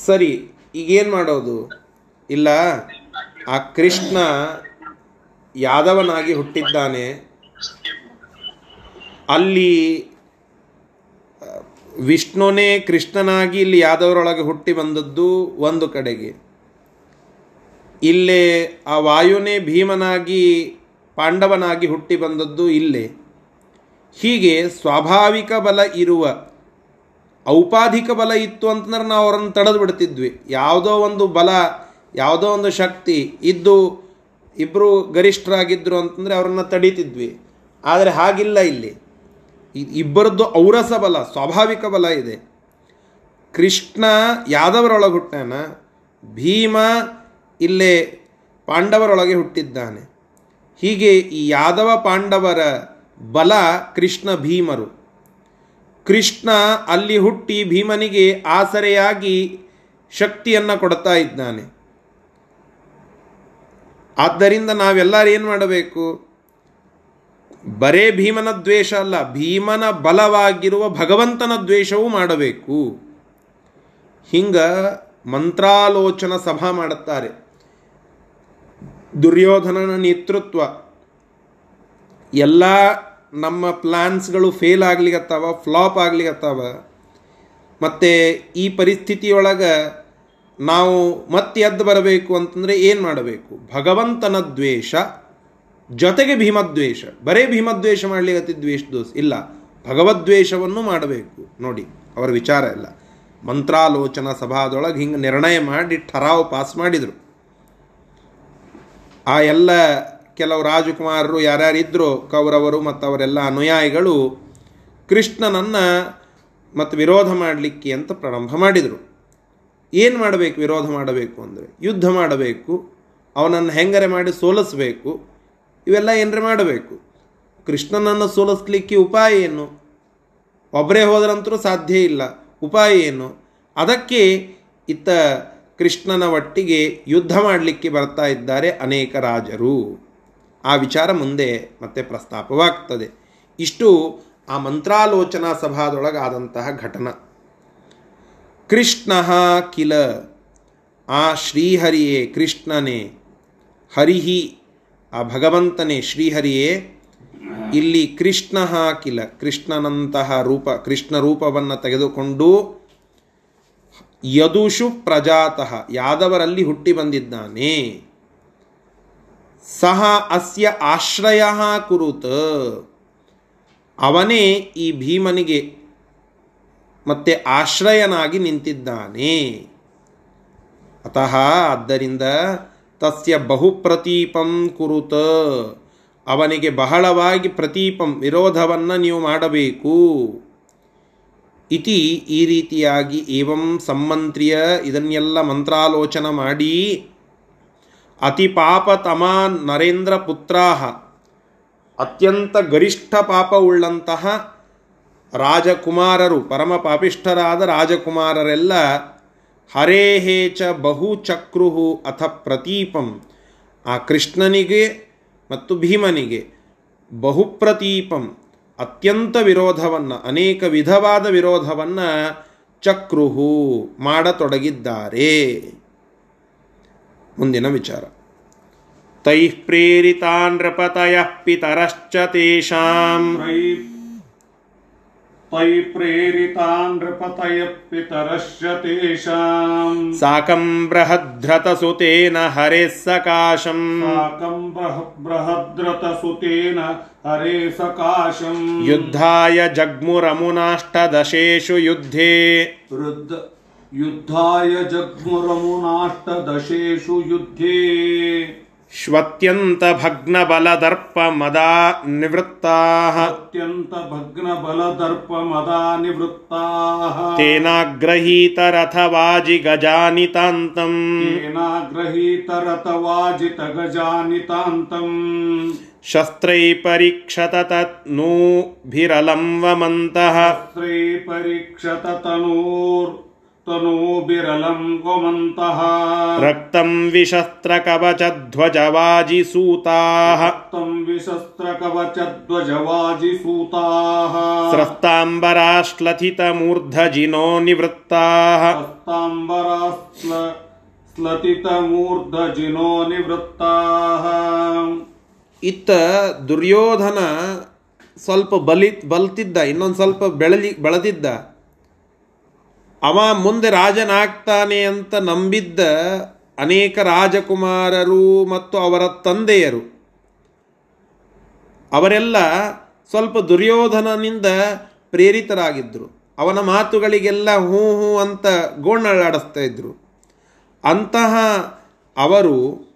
सरी ಈಗೇನು ಮಾಡೋದು? ಇಲ್ಲ, ಆ ಕೃಷ್ಣ ಯಾದವನಾಗಿ ಹುಟ್ಟಿದ್ದಾನೆ. ಅಲ್ಲಿ ವಿಷ್ಣುನೇ ಕೃಷ್ಣನಾಗಿ ಇಲ್ಲಿ ಯಾದವರೊಳಗೆ ಹುಟ್ಟಿ ಬಂದದ್ದು ಒಂದು ಕಡೆಗೆ. ಇಲ್ಲೇ ಆ ವಾಯುನೇ ಭೀಮನಾಗಿ, ಪಾಂಡವನಾಗಿ ಹುಟ್ಟಿ ಬಂದದ್ದು ಇಲ್ಲೇ. ಹೀಗೆ ಸ್ವಾಭಾವಿಕ ಬಲ ಇರುವ ಔಪಾಧಿಕ ಬಲ ಇತ್ತು ಅಂತಂದ್ರೆ ನಾವು ಅವರನ್ನು ತಡೆದು ಬಿಡ್ತಿದ್ವಿ. ಯಾವುದೋ ಒಂದು ಬಲ, ಯಾವುದೋ ಒಂದು ಶಕ್ತಿ ಇದ್ದು ಇಬ್ಬರು ಗರಿಷ್ಠರಾಗಿದ್ದರು ಅಂತಂದರೆ ಅವರನ್ನು ತಡೀತಿದ್ವಿ. ಆದರೆ ಹಾಗಿಲ್ಲ ಇಲ್ಲಿ. ಇಬ್ಬರದ್ದು ಔರಸ ಬಲ, ಸ್ವಾಭಾವಿಕ ಬಲ ಇದೆ. ಕೃಷ್ಣ ಯಾದವರೊಳಗೆ ಹುಟ್ಟಾನ ಭೀಮ ಇಲ್ಲೇ ಪಾಂಡವರೊಳಗೆ ಹುಟ್ಟಿದ್ದಾನೆ. ಹೀಗೆ ಈ ಯಾದವ ಪಾಂಡವರ ಬಲ ಕೃಷ್ಣ ಭೀಮರು. ಕೃಷ್ಣ ಅಲ್ಲಿ ಹುಟ್ಟಿ ಭೀಮನಿಗೆ ಆಸರೆಯಾಗಿ ಶಕ್ತಿಯನ್ನು ಕೊಡ್ತಾ ಇದ್ದಾನೆ. ಆದ್ದರಿಂದ ನಾವೆಲ್ಲರೂ ಏನು ಮಾಡಬೇಕು? ಬರೇ ಭೀಮನ ದ್ವೇಷ ಅಲ್ಲ, ಭೀಮನ ಬಲವಾಗಿರುವ ಭಗವಂತನ ದ್ವೇಷವೂ ಮಾಡಬೇಕು. ಹಿಂಗ ಮಂತ್ರಾಲೋಚನ ಸಭಾ ಮಾಡುತ್ತಾರೆ. ದುರ್ಯೋಧನನ ನೇತೃತ್ವ. ಎಲ್ಲ ನಮ್ಮ ಪ್ಲ್ಯಾನ್ಸ್ಗಳು ಫೇಲ್ ಆಗ್ಲಿಕತ್ತಾವ, ಫ್ಲಾಪ್ ಆಗ್ಲಿಕತ್ತಾವ. ಮತ್ತು ಈ ಪರಿಸ್ಥಿತಿಯೊಳಗೆ ನಾವು ಮತ್ತೆ ಎದ್ದು ಬರಬೇಕು ಅಂತಂದರೆ ಏನು ಮಾಡಬೇಕು? ಭಗವಂತನ ದ್ವೇಷ, ಜೊತೆಗೆ ಭೀಮದ್ವೇಷ. ಬರೇ ಭೀಮದ್ವೇಷ ಮಾಡಲಿಕ್ಕೆ ದ್ವೇಷ ದೋಸ್ ಇಲ್ಲ. ಭಗವದ್ವೇಷವನ್ನು ಮಾಡಬೇಕು. ನೋಡಿ, ಅವರ ವಿಚಾರ ಇಲ್ಲ ಮಂತ್ರಾಲೋಚನಾ ಸಭಾದೊಳಗೆ ಹಿಂಗೆ ನಿರ್ಣಯ ಮಾಡಿ, ಠರಾವ್ ಪಾಸ್ ಮಾಡಿದರು. ಆ ಎಲ್ಲ ಕೆಲವು ರಾಜಕುಮಾರರು ಯಾರ್ಯಾರಿದ್ದರು ಕೌರವರು ಮತ್ತು ಅವರೆಲ್ಲ ಅನುಯಾಯಿಗಳು ಕೃಷ್ಣನನ್ನು ಮತ್ತು ವಿರೋಧ ಮಾಡಲಿಕ್ಕೆ ಅಂತ ಪ್ರಾರಂಭ ಮಾಡಿದರು. ಏನು ಮಾಡಬೇಕು, ವಿರೋಧ ಮಾಡಬೇಕು ಅಂದರೆ ಯುದ್ಧ ಮಾಡಬೇಕು, ಅವನನ್ನು ಹೆಂಗರೆ ಮಾಡಿ ಸೋಲಿಸಬೇಕು, ಇವೆಲ್ಲ ಏನರೆ ಮಾಡಬೇಕು. ಕೃಷ್ಣನನ್ನು ಸೋಲಿಸ್ಲಿಕ್ಕೆ ಉಪಾಯ ಏನು? ಒಬ್ಬರೇ ಹೋದ್ರಂತರೂ ಸಾಧ್ಯ ಇಲ್ಲ. ಉಪಾಯ ಏನು? ಅದಕ್ಕೆ ಇತ್ತ ಕೃಷ್ಣನ ಒಟ್ಟಿಗೆ ಯುದ್ಧ ಮಾಡಲಿಕ್ಕೆ ಬರ್ತಾ ಇದ್ದಾರೆ ಅನೇಕ ರಾಜರು. ಆ ವಿಚಾರ ಮುಂದೆ ಮತ್ತೆ ಪ್ರಸ್ತಾಪವಾಗ್ತದೆ. ಇಷ್ಟು ಆ ಮಂತ್ರಾಲೋಚನಾ ಸಭಾದೊಳಗಾದಂತಹ ಘಟನ. ಕೃಷ್ಣ ಕಿಲ, ಆ ಶ್ರೀಹರಿಯೇ ಕೃಷ್ಣನೇ, ಹರಿಹಿ, ಆ ಭಗವಂತನೇ ಶ್ರೀಹರಿಯೇ, ಇಲ್ಲಿ ಕೃಷ್ಣ ಕಿಲ, ಕೃಷ್ಣನಂತಹ ರೂಪ, ಕೃಷ್ಣ ರೂಪವನ್ನು ತೆಗೆದುಕೊಂಡು ಯದುಷು ಪ್ರಜಾತಃ, ಯಾದವರಲ್ಲಿ ಹುಟ್ಟಿ ಬಂದಿದ್ದಾನೆ. ಸಹ ಅಸ್ಯ ಆಶ್ರಯ ಕುರುತ. ಅವನೇ ಈ ಭೀಮನಿಗೆ ಮತ್ತೆ ಆಶ್ರಯನಾಗಿ ನಿಂತಿದ್ದಾನೆ. ಅತಃ ಆದ್ದರಿಂದ ತಸ್ಯ ಬಹುಪ್ರತೀಪಂ ಕುರುತ. ಅವನಿಗೆ ಬಹಳವಾಗಿ ಪ್ರತೀಪಂ, ವಿರೋಧವನ್ನು ನೀವು ಮಾಡಬೇಕು. ಇತಿ ಈ ರೀತಿಯಾಗಿ ಏವಂ ಸಂಮಂತ್ರಿಯ ಇದನ್ನೆಲ್ಲ ಮಂತ್ರಾಲೋಚನ ಮಾಡಿ ಅತಿ ಪಾಪತಮ ನರೇಂದ್ರ ಪುತ್ರಾಹ ಅತ್ಯಂತ ಗರಿಷ್ಠ ಪಾಪವುಳ್ಳಂತಹ ರಾಜಕುಮಾರರು, ಪರಮ ಪಾಪಿಷ್ಠರಾದ ರಾಜಕುಮಾರರೆಲ್ಲ ಹರೇಹೇ ಚ ಬಹುಚಕ್ರುಹು ಅಥ ಪ್ರತೀಪಂ. ಆ ಕೃಷ್ಣನಿಗೆ ಮತ್ತು ಭೀಮನಿಗೆ ಬಹುಪ್ರತೀಪಂ ಅತ್ಯಂತ ವಿರೋಧವನ್ನು, ಅನೇಕ ವಿಧವಾದ ವಿರೋಧವನ್ನು ಚಕ್ರುಹು ಮಾಡತೊಡಗಿದ್ದಾರೆ. ಮುಂದಿನ ವಿಚಾರ. ತೈ ಪ್ರೇರಿತಾ ನೃಪತಯ ಪಿತರಶ್ಚ ತೇಷಾಂ. ತೈ ಪ್ರೇರಿತಾ ನೃಪತಯ ಪಿತರಶ್ಚ ತೇಷಾಂ. ಸಾಕಂ ಬೃಹದ್ರತಸುತೇನ ಹರೇ ಸಕಾಶಂ. ಸಾಕಂ ಬೃಹದ್ರತಸುತೇನ ಹರೇ ಸಕಾಶಂ. ಯುದ್ಧಾಯ ಜಗ್ಮುರಮುನಾಷ್ಟದಶೇಷು ಯುದ್ಧೇ. ವೃದ್ಧ युद्धाय जग्मुरमुनाष्टदशेषु युद्धे श्वत्यन्तभग्नबलदर्पमदा निवृत्ताः अत्यन्तभग्नबलदर्पमदा निवृत्ताः तेनाग्रहीतरथवाजिगजानितान्तम् तेनाग्रहीतरतवाजितगजानितान्तम् शस्त्रैः परीक्षत तन्नूभिरलं वमन्तः स्त्रे परीक्षत तनूर् तनूभिरलम् गोमन्तः रक्तं विशस्त्रकवचध्वजवाजिसूताः तम् विशस्त्रकवचध्वजवाजिसूताः स्रस्ताम्बराश्लथितमूर्धजिनो निवृत्ताः हस्ताम्बरास्ल स्लतितमूर्धजिनो निवृत्ताः ಇತ್ತ ದುರ್ಯೋಧನ ಸ್ವಲ್ಪ ಬಲಿ ಬಲ್ತಿದ್ದ ಇನ್ನೊಂದು ಸ್ವಲ್ಪ ಬೆಳಲಿ ಬೆಳೆದಿದ್ದ ಅವ ಮುಂದೆ ರಾಜನಾಗ್ತಾನೆ ಅಂತ ನಂಬಿದ್ದ ಅನೇಕ ರಾಜಕುಮಾರರು ಮತ್ತು ಅವರ ತಂದೆಯರು. ಅವರೆಲ್ಲ ಸ್ವಲ್ಪ ದುರ್ಯೋಧನನಿಂದ ಪ್ರೇರಿತರಾಗಿದ್ದರು ಅವನ ಮಾತುಗಳಿಗೆಲ್ಲ ಹೂ ಹೂ ಅಂತ ಗೋಣಳ್ಳಾಡಿಸ್ತಾ ಇದ್ದರು ಅಂತಹ ಅವರು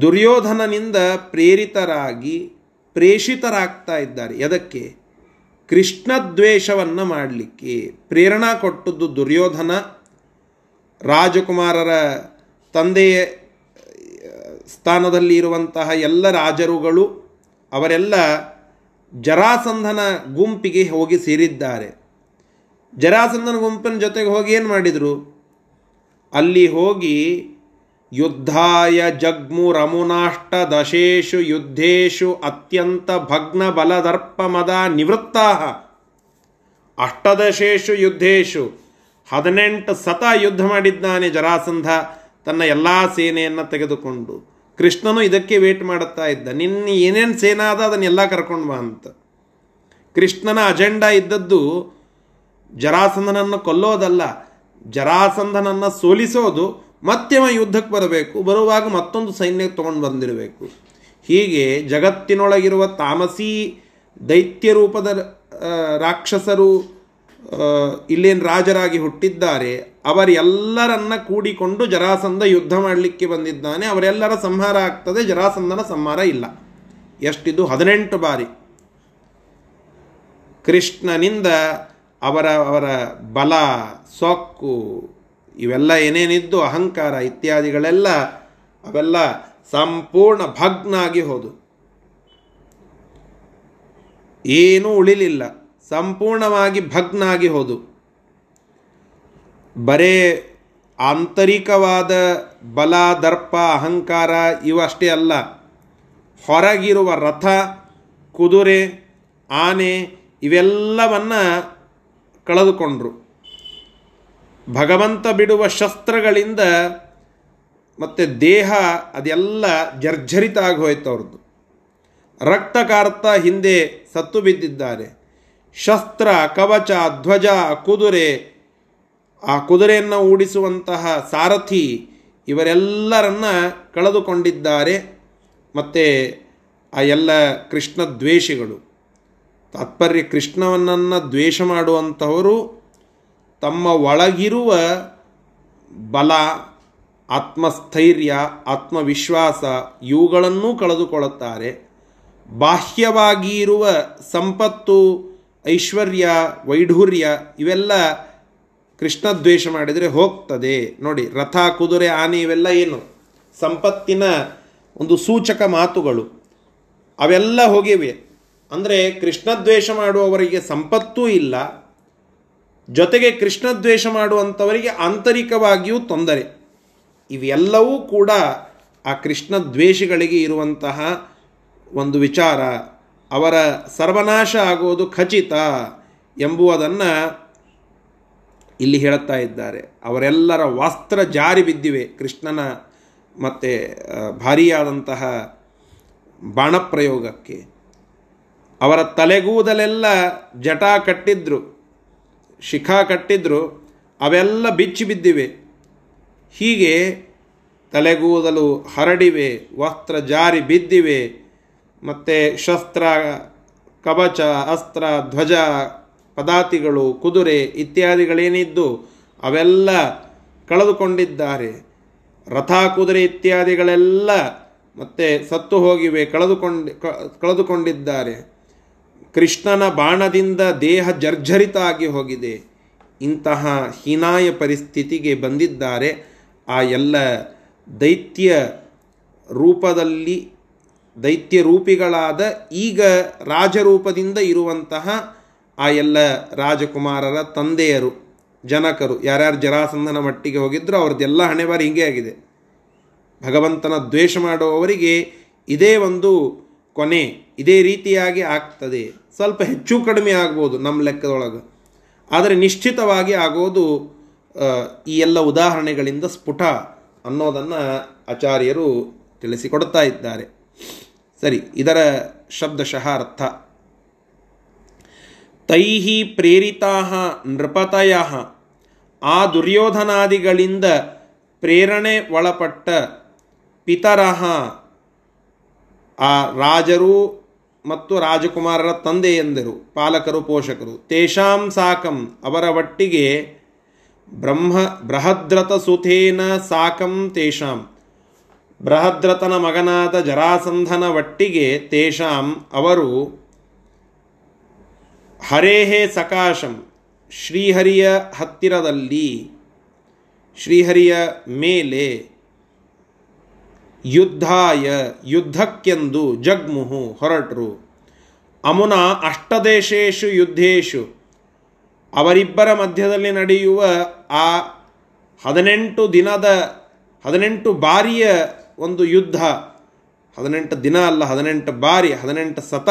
ದುರ್ಯೋಧನನಿಂದ ಪ್ರೇರಿತರಾಗಿ, ಪ್ರೇಷಿತರಾಗ್ತಾ ಇದ್ದಾರೆ. ಎದಕ್ಕೆ? ಕೃಷ್ಣದ್ವೇಷವನ್ನು ಮಾಡಲಿಕ್ಕೆ ಪ್ರೇರಣಾ ಕೊಟ್ಟದ್ದು ದುರ್ಯೋಧನ, ರಾಜಕುಮಾರರ ತಂದೆಯ, ಸ್ಥಾನದಲ್ಲಿ ಇರುವಂತಹ ಎಲ್ಲ ರಾಜರುಗಳು, ಅವರೆಲ್ಲ ಜರಾಸಂಧನ ಗುಂಪಿಗೆ ಹೋಗಿ ಸೇರಿದ್ದಾರೆ. ಜರಾಸಂಧನ ಗುಂಪಿನ ಜೊತೆಗೆ ಹೋಗಿ ಏನು ಮಾಡಿದರು? ಅಲ್ಲಿ ಹೋಗಿ ಯುದ್ಧಾಯ ಜಗ್ಮುರಮುನಾಷ್ಟ ದಶೇಷು ಯುದ್ಧೇಶು ಅತ್ಯಂತ ಭಗ್ನ ಬಲದರ್ಪಮದ ನಿವೃತ್ತಾ ಅಷ್ಟದಶೇಷು ಯುದ್ಧೇಶು ಹದಿನೆಂಟು ಸತ ಯುದ್ಧ ಮಾಡಿದ್ದಾನೆ ಜರಾಸಂಧ ತನ್ನ ಎಲ್ಲ ಸೇನೆಯನ್ನು ತೆಗೆದುಕೊಂಡು. ಕೃಷ್ಣನು ಇದಕ್ಕೆ ವೇಟ್ ಮಾಡುತ್ತಾ ಇದ್ದ, ನಿನ್ನ ಏನೇನು ಸೇನಾ ಅದ ಅದನ್ನೆಲ್ಲ ಕರ್ಕೊಂಡು ಬಾ ಅಂತ. ಕೃಷ್ಣನ ಅಜೆಂಡಾ ಇದ್ದದ್ದು ಜರಾಸಂಧನನ್ನು ಕೊಲ್ಲೋದಲ್ಲ, ಜರಾಸಂಧನನ್ನು ಸೋಲಿಸೋದು ಮತ್ತೆ ಅವ ಯುದ್ಧಕ್ಕೆ ಬರಬೇಕು. ಬರುವಾಗ ಮತ್ತೊಂದು ಸೈನ್ಯ ತೊಗೊಂಡು ಬಂದಿರಬೇಕು. ಹೀಗೆ ಜಗತ್ತಿನೊಳಗಿರುವ ತಾಮಸಿ ದೈತ್ಯ ರೂಪದ ರಾಕ್ಷಸರು ಇಲ್ಲೇನು ರಾಜರಾಗಿ ಹುಟ್ಟಿದ್ದಾರೆ. ಅವರೆಲ್ಲರನ್ನ ಕೂಡಿಕೊಂಡು ಜರಾಸಂಧ ಯುದ್ಧ ಮಾಡಲಿಕ್ಕೆ ಬಂದಿದ್ದಾನೆ. ಅವರೆಲ್ಲರ ಸಂಹಾರ ಆಗ್ತದೆ. ಜರಾಸಂಧನ ಸಂಹಾರ ಇಲ್ಲ. ಎಷ್ಟಿದು? ಹದಿನೆಂಟು ಬಾರಿ. ಕೃಷ್ಣನಿಂದ ಅವರ ಅವರ ಬಲ, ಸೊಕ್ಕು ಇವೆಲ್ಲ ಏನೇನಿದ್ದು? ಅಹಂಕಾರ ಇತ್ಯಾದಿಗಳೆಲ್ಲ ಅವೆಲ್ಲ ಸಂಪೂರ್ಣ ಭಗ್ನ ಆಗಿ ಹೋದು. ಏನೂ ಉಳಿಲಿಲ್ಲ. ಸಂಪೂರ್ಣವಾಗಿ ಭಗ್ನ ಆಗಿ ಹೋದು. ಬರೇ ಆಂತರಿಕವಾದ ಬಲ, ದರ್ಪ, ಅಹಂಕಾರ ಇವಷ್ಟೇ ಅಲ್ಲ. ಹೊರಗಿರುವ ರಥ, ಕುದುರೆ, ಆನೆ ಇವೆಲ್ಲವನ್ನು ಕಳೆದುಕೊಂಡ್ರು. ಭಗವಂತ ಬಿಡುವ ಶಸ್ತ್ರಗಳಿಂದ ಮತ್ತು ದೇಹ ಅದೆಲ್ಲ ಜರ್ಜರಿತ ಆಗೋಯ್ತು ಅವ್ರದ್ದು. ರಕ್ತ ಕಾರ್ತ ಹಿಂದೆ ಸತ್ತು ಬಿದ್ದಿದ್ದಾರೆ. ಶಸ್ತ್ರ, ಕವಚ, ಧ್ವಜ, ಕುದುರೆ, ಆ ಕುದುರೆಯನ್ನು ಓಡಿಸುವಂತಹ ಸಾರಥಿ ಇವರೆಲ್ಲರನ್ನ ಕಳೆದುಕೊಂಡಿದ್ದಾರೆ. ಮತ್ತು ಆ ಎಲ್ಲ ಕೃಷ್ಣ ದ್ವೇಷಿಗಳು. ತಾತ್ಪರ್ಯ ಕೃಷ್ಣವನ್ನನ್ನು ದ್ವೇಷ ಮಾಡುವಂಥವರು ತಮ್ಮ ಒಳಗಿರುವ ಬಲ, ಆತ್ಮಸ್ಥೈರ್ಯ, ಆತ್ಮವಿಶ್ವಾಸ ಇವುಗಳನ್ನೂ ಕಳೆದುಕೊಳ್ಳುತ್ತಾರೆ. ಬಾಹ್ಯವಾಗಿ ಇರುವ ಸಂಪತ್ತು, ಐಶ್ವರ್ಯ, ವೈಢೂರ್ಯ ಇವೆಲ್ಲ ಕೃಷ್ಣ ದ್ವೇಷ ಮಾಡಿದರೆ ಹೋಗ್ತದೆ. ನೋಡಿ, ರಥ, ಕುದುರೆ, ಆನೆ ಇವೆಲ್ಲ ಏನು? ಸಂಪತ್ತಿನ ಒಂದು ಸೂಚಕ ಮಾತುಗಳು. ಅವೆಲ್ಲ ಹೋಗಿವೆ. ಅಂದರೆ ಕೃಷ್ಣದ್ವೇಷ ಮಾಡುವವರಿಗೆ ಸಂಪತ್ತೂ ಇಲ್ಲ. ಜೊತೆಗೆ ಕೃಷ್ಣದ್ವೇಷ ಮಾಡುವಂಥವರಿಗೆ ಆಂತರಿಕವಾಗಿಯೂ ತೊಂದರೆ. ಇವೆಲ್ಲವೂ ಕೂಡ ಆ ಕೃಷ್ಣ ದ್ವೇಷಿಗಳಿಗೆ ಇರುವಂತಹ ಒಂದು ವಿಚಾರ. ಅವರ ಸರ್ವನಾಶ ಆಗೋದು ಖಚಿತ ಎಂಬುವುದನ್ನು ಇಲ್ಲಿ ಹೇಳುತ್ತಾ ಇದ್ದಾರೆ. ಅವರೆಲ್ಲರ ವಸ್ತ್ರ ಜಾರಿ ಬಿದ್ದಿವೆ. ಕೃಷ್ಣನ ಮತ್ತು ಭಾರಿಯಾದಂತಹ ಬಾಣಪ್ರಯೋಗಕ್ಕೆ. ಅವರ ತಲೆಗೂದಲೆಲ್ಲ ಜಟಾ ಕಟ್ಟಿದ್ರು. ಶಿಖಾ ಕಟ್ಟಿದ್ರು, ಅವೆಲ್ಲ ಬಿಚ್ಚಿ ಬಿದ್ದಿವೆ. ಹೀಗೆ ತಲೆಗೂದಲು ಹರಡಿವೆ, ವಸ್ತ್ರ ಜಾರಿ ಬಿದ್ದಿವೆ. ಮತ್ತು ಶಸ್ತ್ರ, ಕವಚ, ಅಸ್ತ್ರ, ಧ್ವಜ, ಪದಾತಿಗಳು, ಕುದುರೆ ಇತ್ಯಾದಿಗಳೇನಿದ್ದು, ಅವೆಲ್ಲ ಕಳೆದುಕೊಂಡಿದ್ದಾರೆ. ರಥ, ಕುದುರೆ ಇತ್ಯಾದಿಗಳೆಲ್ಲ ಮತ್ತೆ ಸತ್ತು ಹೋಗಿವೆ, ಕಳೆದುಕೊಂಡು ಕಳೆದುಕೊಂಡಿದ್ದಾರೆ. ಕೃಷ್ಣನ ಬಾಣದಿಂದ ದೇಹ ಜರ್ಜರಿತ ಆಗಿ ಹೋಗಿದೆ. ಇಂತಹ ಹೀನಾಯ ಪರಿಸ್ಥಿತಿಗೆ ಬಂದಿದ್ದಾರೆ. ಆ ಎಲ್ಲ ದೈತ್ಯ ರೂಪದಲ್ಲಿ, ದೈತ್ಯ ರೂಪಿಗಳಾದ ಈಗ ರಾಜರೂಪದಿಂದ ಇರುವಂತಹ ಆ ಎಲ್ಲ ರಾಜಕುಮಾರರ ತಂದೆಯರು, ಜನಕರು, ಯಾರ್ಯಾರು ಜರಾಸಂಧನ ಮಟ್ಟಿಗೆ ಹೋಗಿದ್ರು ಅವ್ರದ್ದೆಲ್ಲ ಹಣೆಬಾರಿ ಹಿಂಗೆ ಆಗಿದೆ. ಭಗವಂತನ ದ್ವೇಷ ಮಾಡುವವರಿಗೆ ಇದೇ ಒಂದು ಕೊನೆ, ಇದೇ ರೀತಿಯಾಗಿ ಆಗ್ತದೆ. ಸ್ವಲ್ಪ ಹೆಚ್ಚು ಕಡಿಮೆ ಆಗ್ಬೋದು ನಮ್ಮ ಲೆಕ್ಕದೊಳಗೆ. ಆದರೆ ನಿಶ್ಚಿತವಾಗಿ ಆಗೋದು ಈ ಎಲ್ಲ ಉದಾಹರಣೆಗಳಿಂದ ಸ್ಫುಟ ಅನ್ನೋದನ್ನು ಆಚಾರ್ಯರು ತಿಳಿಸಿಕೊಡ್ತಾ ಇದ್ದಾರೆ. ಸರಿ, ಇದರ ಶಬ್ದಶಃ ಅರ್ಥ ತೈಹಿ ಪ್ರೇರಿತಾ ನೃಪತಯ. ಆ ದುರ್ಯೋಧನಾದಿಗಳಿಂದ ಪ್ರೇರಣೆ ಒಳಪಟ್ಟ ಪಿತರಹ. ಆ ರಾಜರು ಮತ್ತು ರಾಜಕುಮಾರರ ತಂದೆಯಂದರು ಪಾಲಕರು, ಪೋಷಕರು. ತೇಷಾಂ ಸಾಕಂ, ಅವರ ಒಟ್ಟಿಗೆ ಬ್ರಹ್ಮ ಬೃಹದ್ರತ ಸುತೇನ ಸಾಕಂ ತೇಷಾಂ. ಬೃಹದ್ರತನ ಮಗನಾದ ಜರಾಸಂಧನ ಒಟ್ಟಿಗೆ ತೇಷಾಂ, ಅವರು ಹರೇಹೇ ಸಕಾಶಂ, ಶ್ರೀಹರಿಯ ಹತ್ತಿರದಲ್ಲಿ, ಶ್ರೀಹರಿಯ ಮೇಲೆ ಯುದ್ಧಾಯ, ಯುದ್ಧಕ್ಕೆಂದು ಜಗ್ಮುಹು ಹೊರಟರು. ಅಮುನ ಅಷ್ಟದೇಶೇಶು ಯುದ್ಧೇಶು. ಅವರಿಬ್ಬರ ಮಧ್ಯದಲ್ಲಿ ನಡೆಯುವ ಆ ಹದಿನೆಂಟು ದಿನದ, ಹದಿನೆಂಟು ಬಾರಿಯ ಒಂದು ಯುದ್ಧ, ಹದಿನೆಂಟು ದಿನ ಅಲ್ಲ, ಹದಿನೆಂಟು ಬಾರಿ, ಹದಿನೆಂಟು ಸತ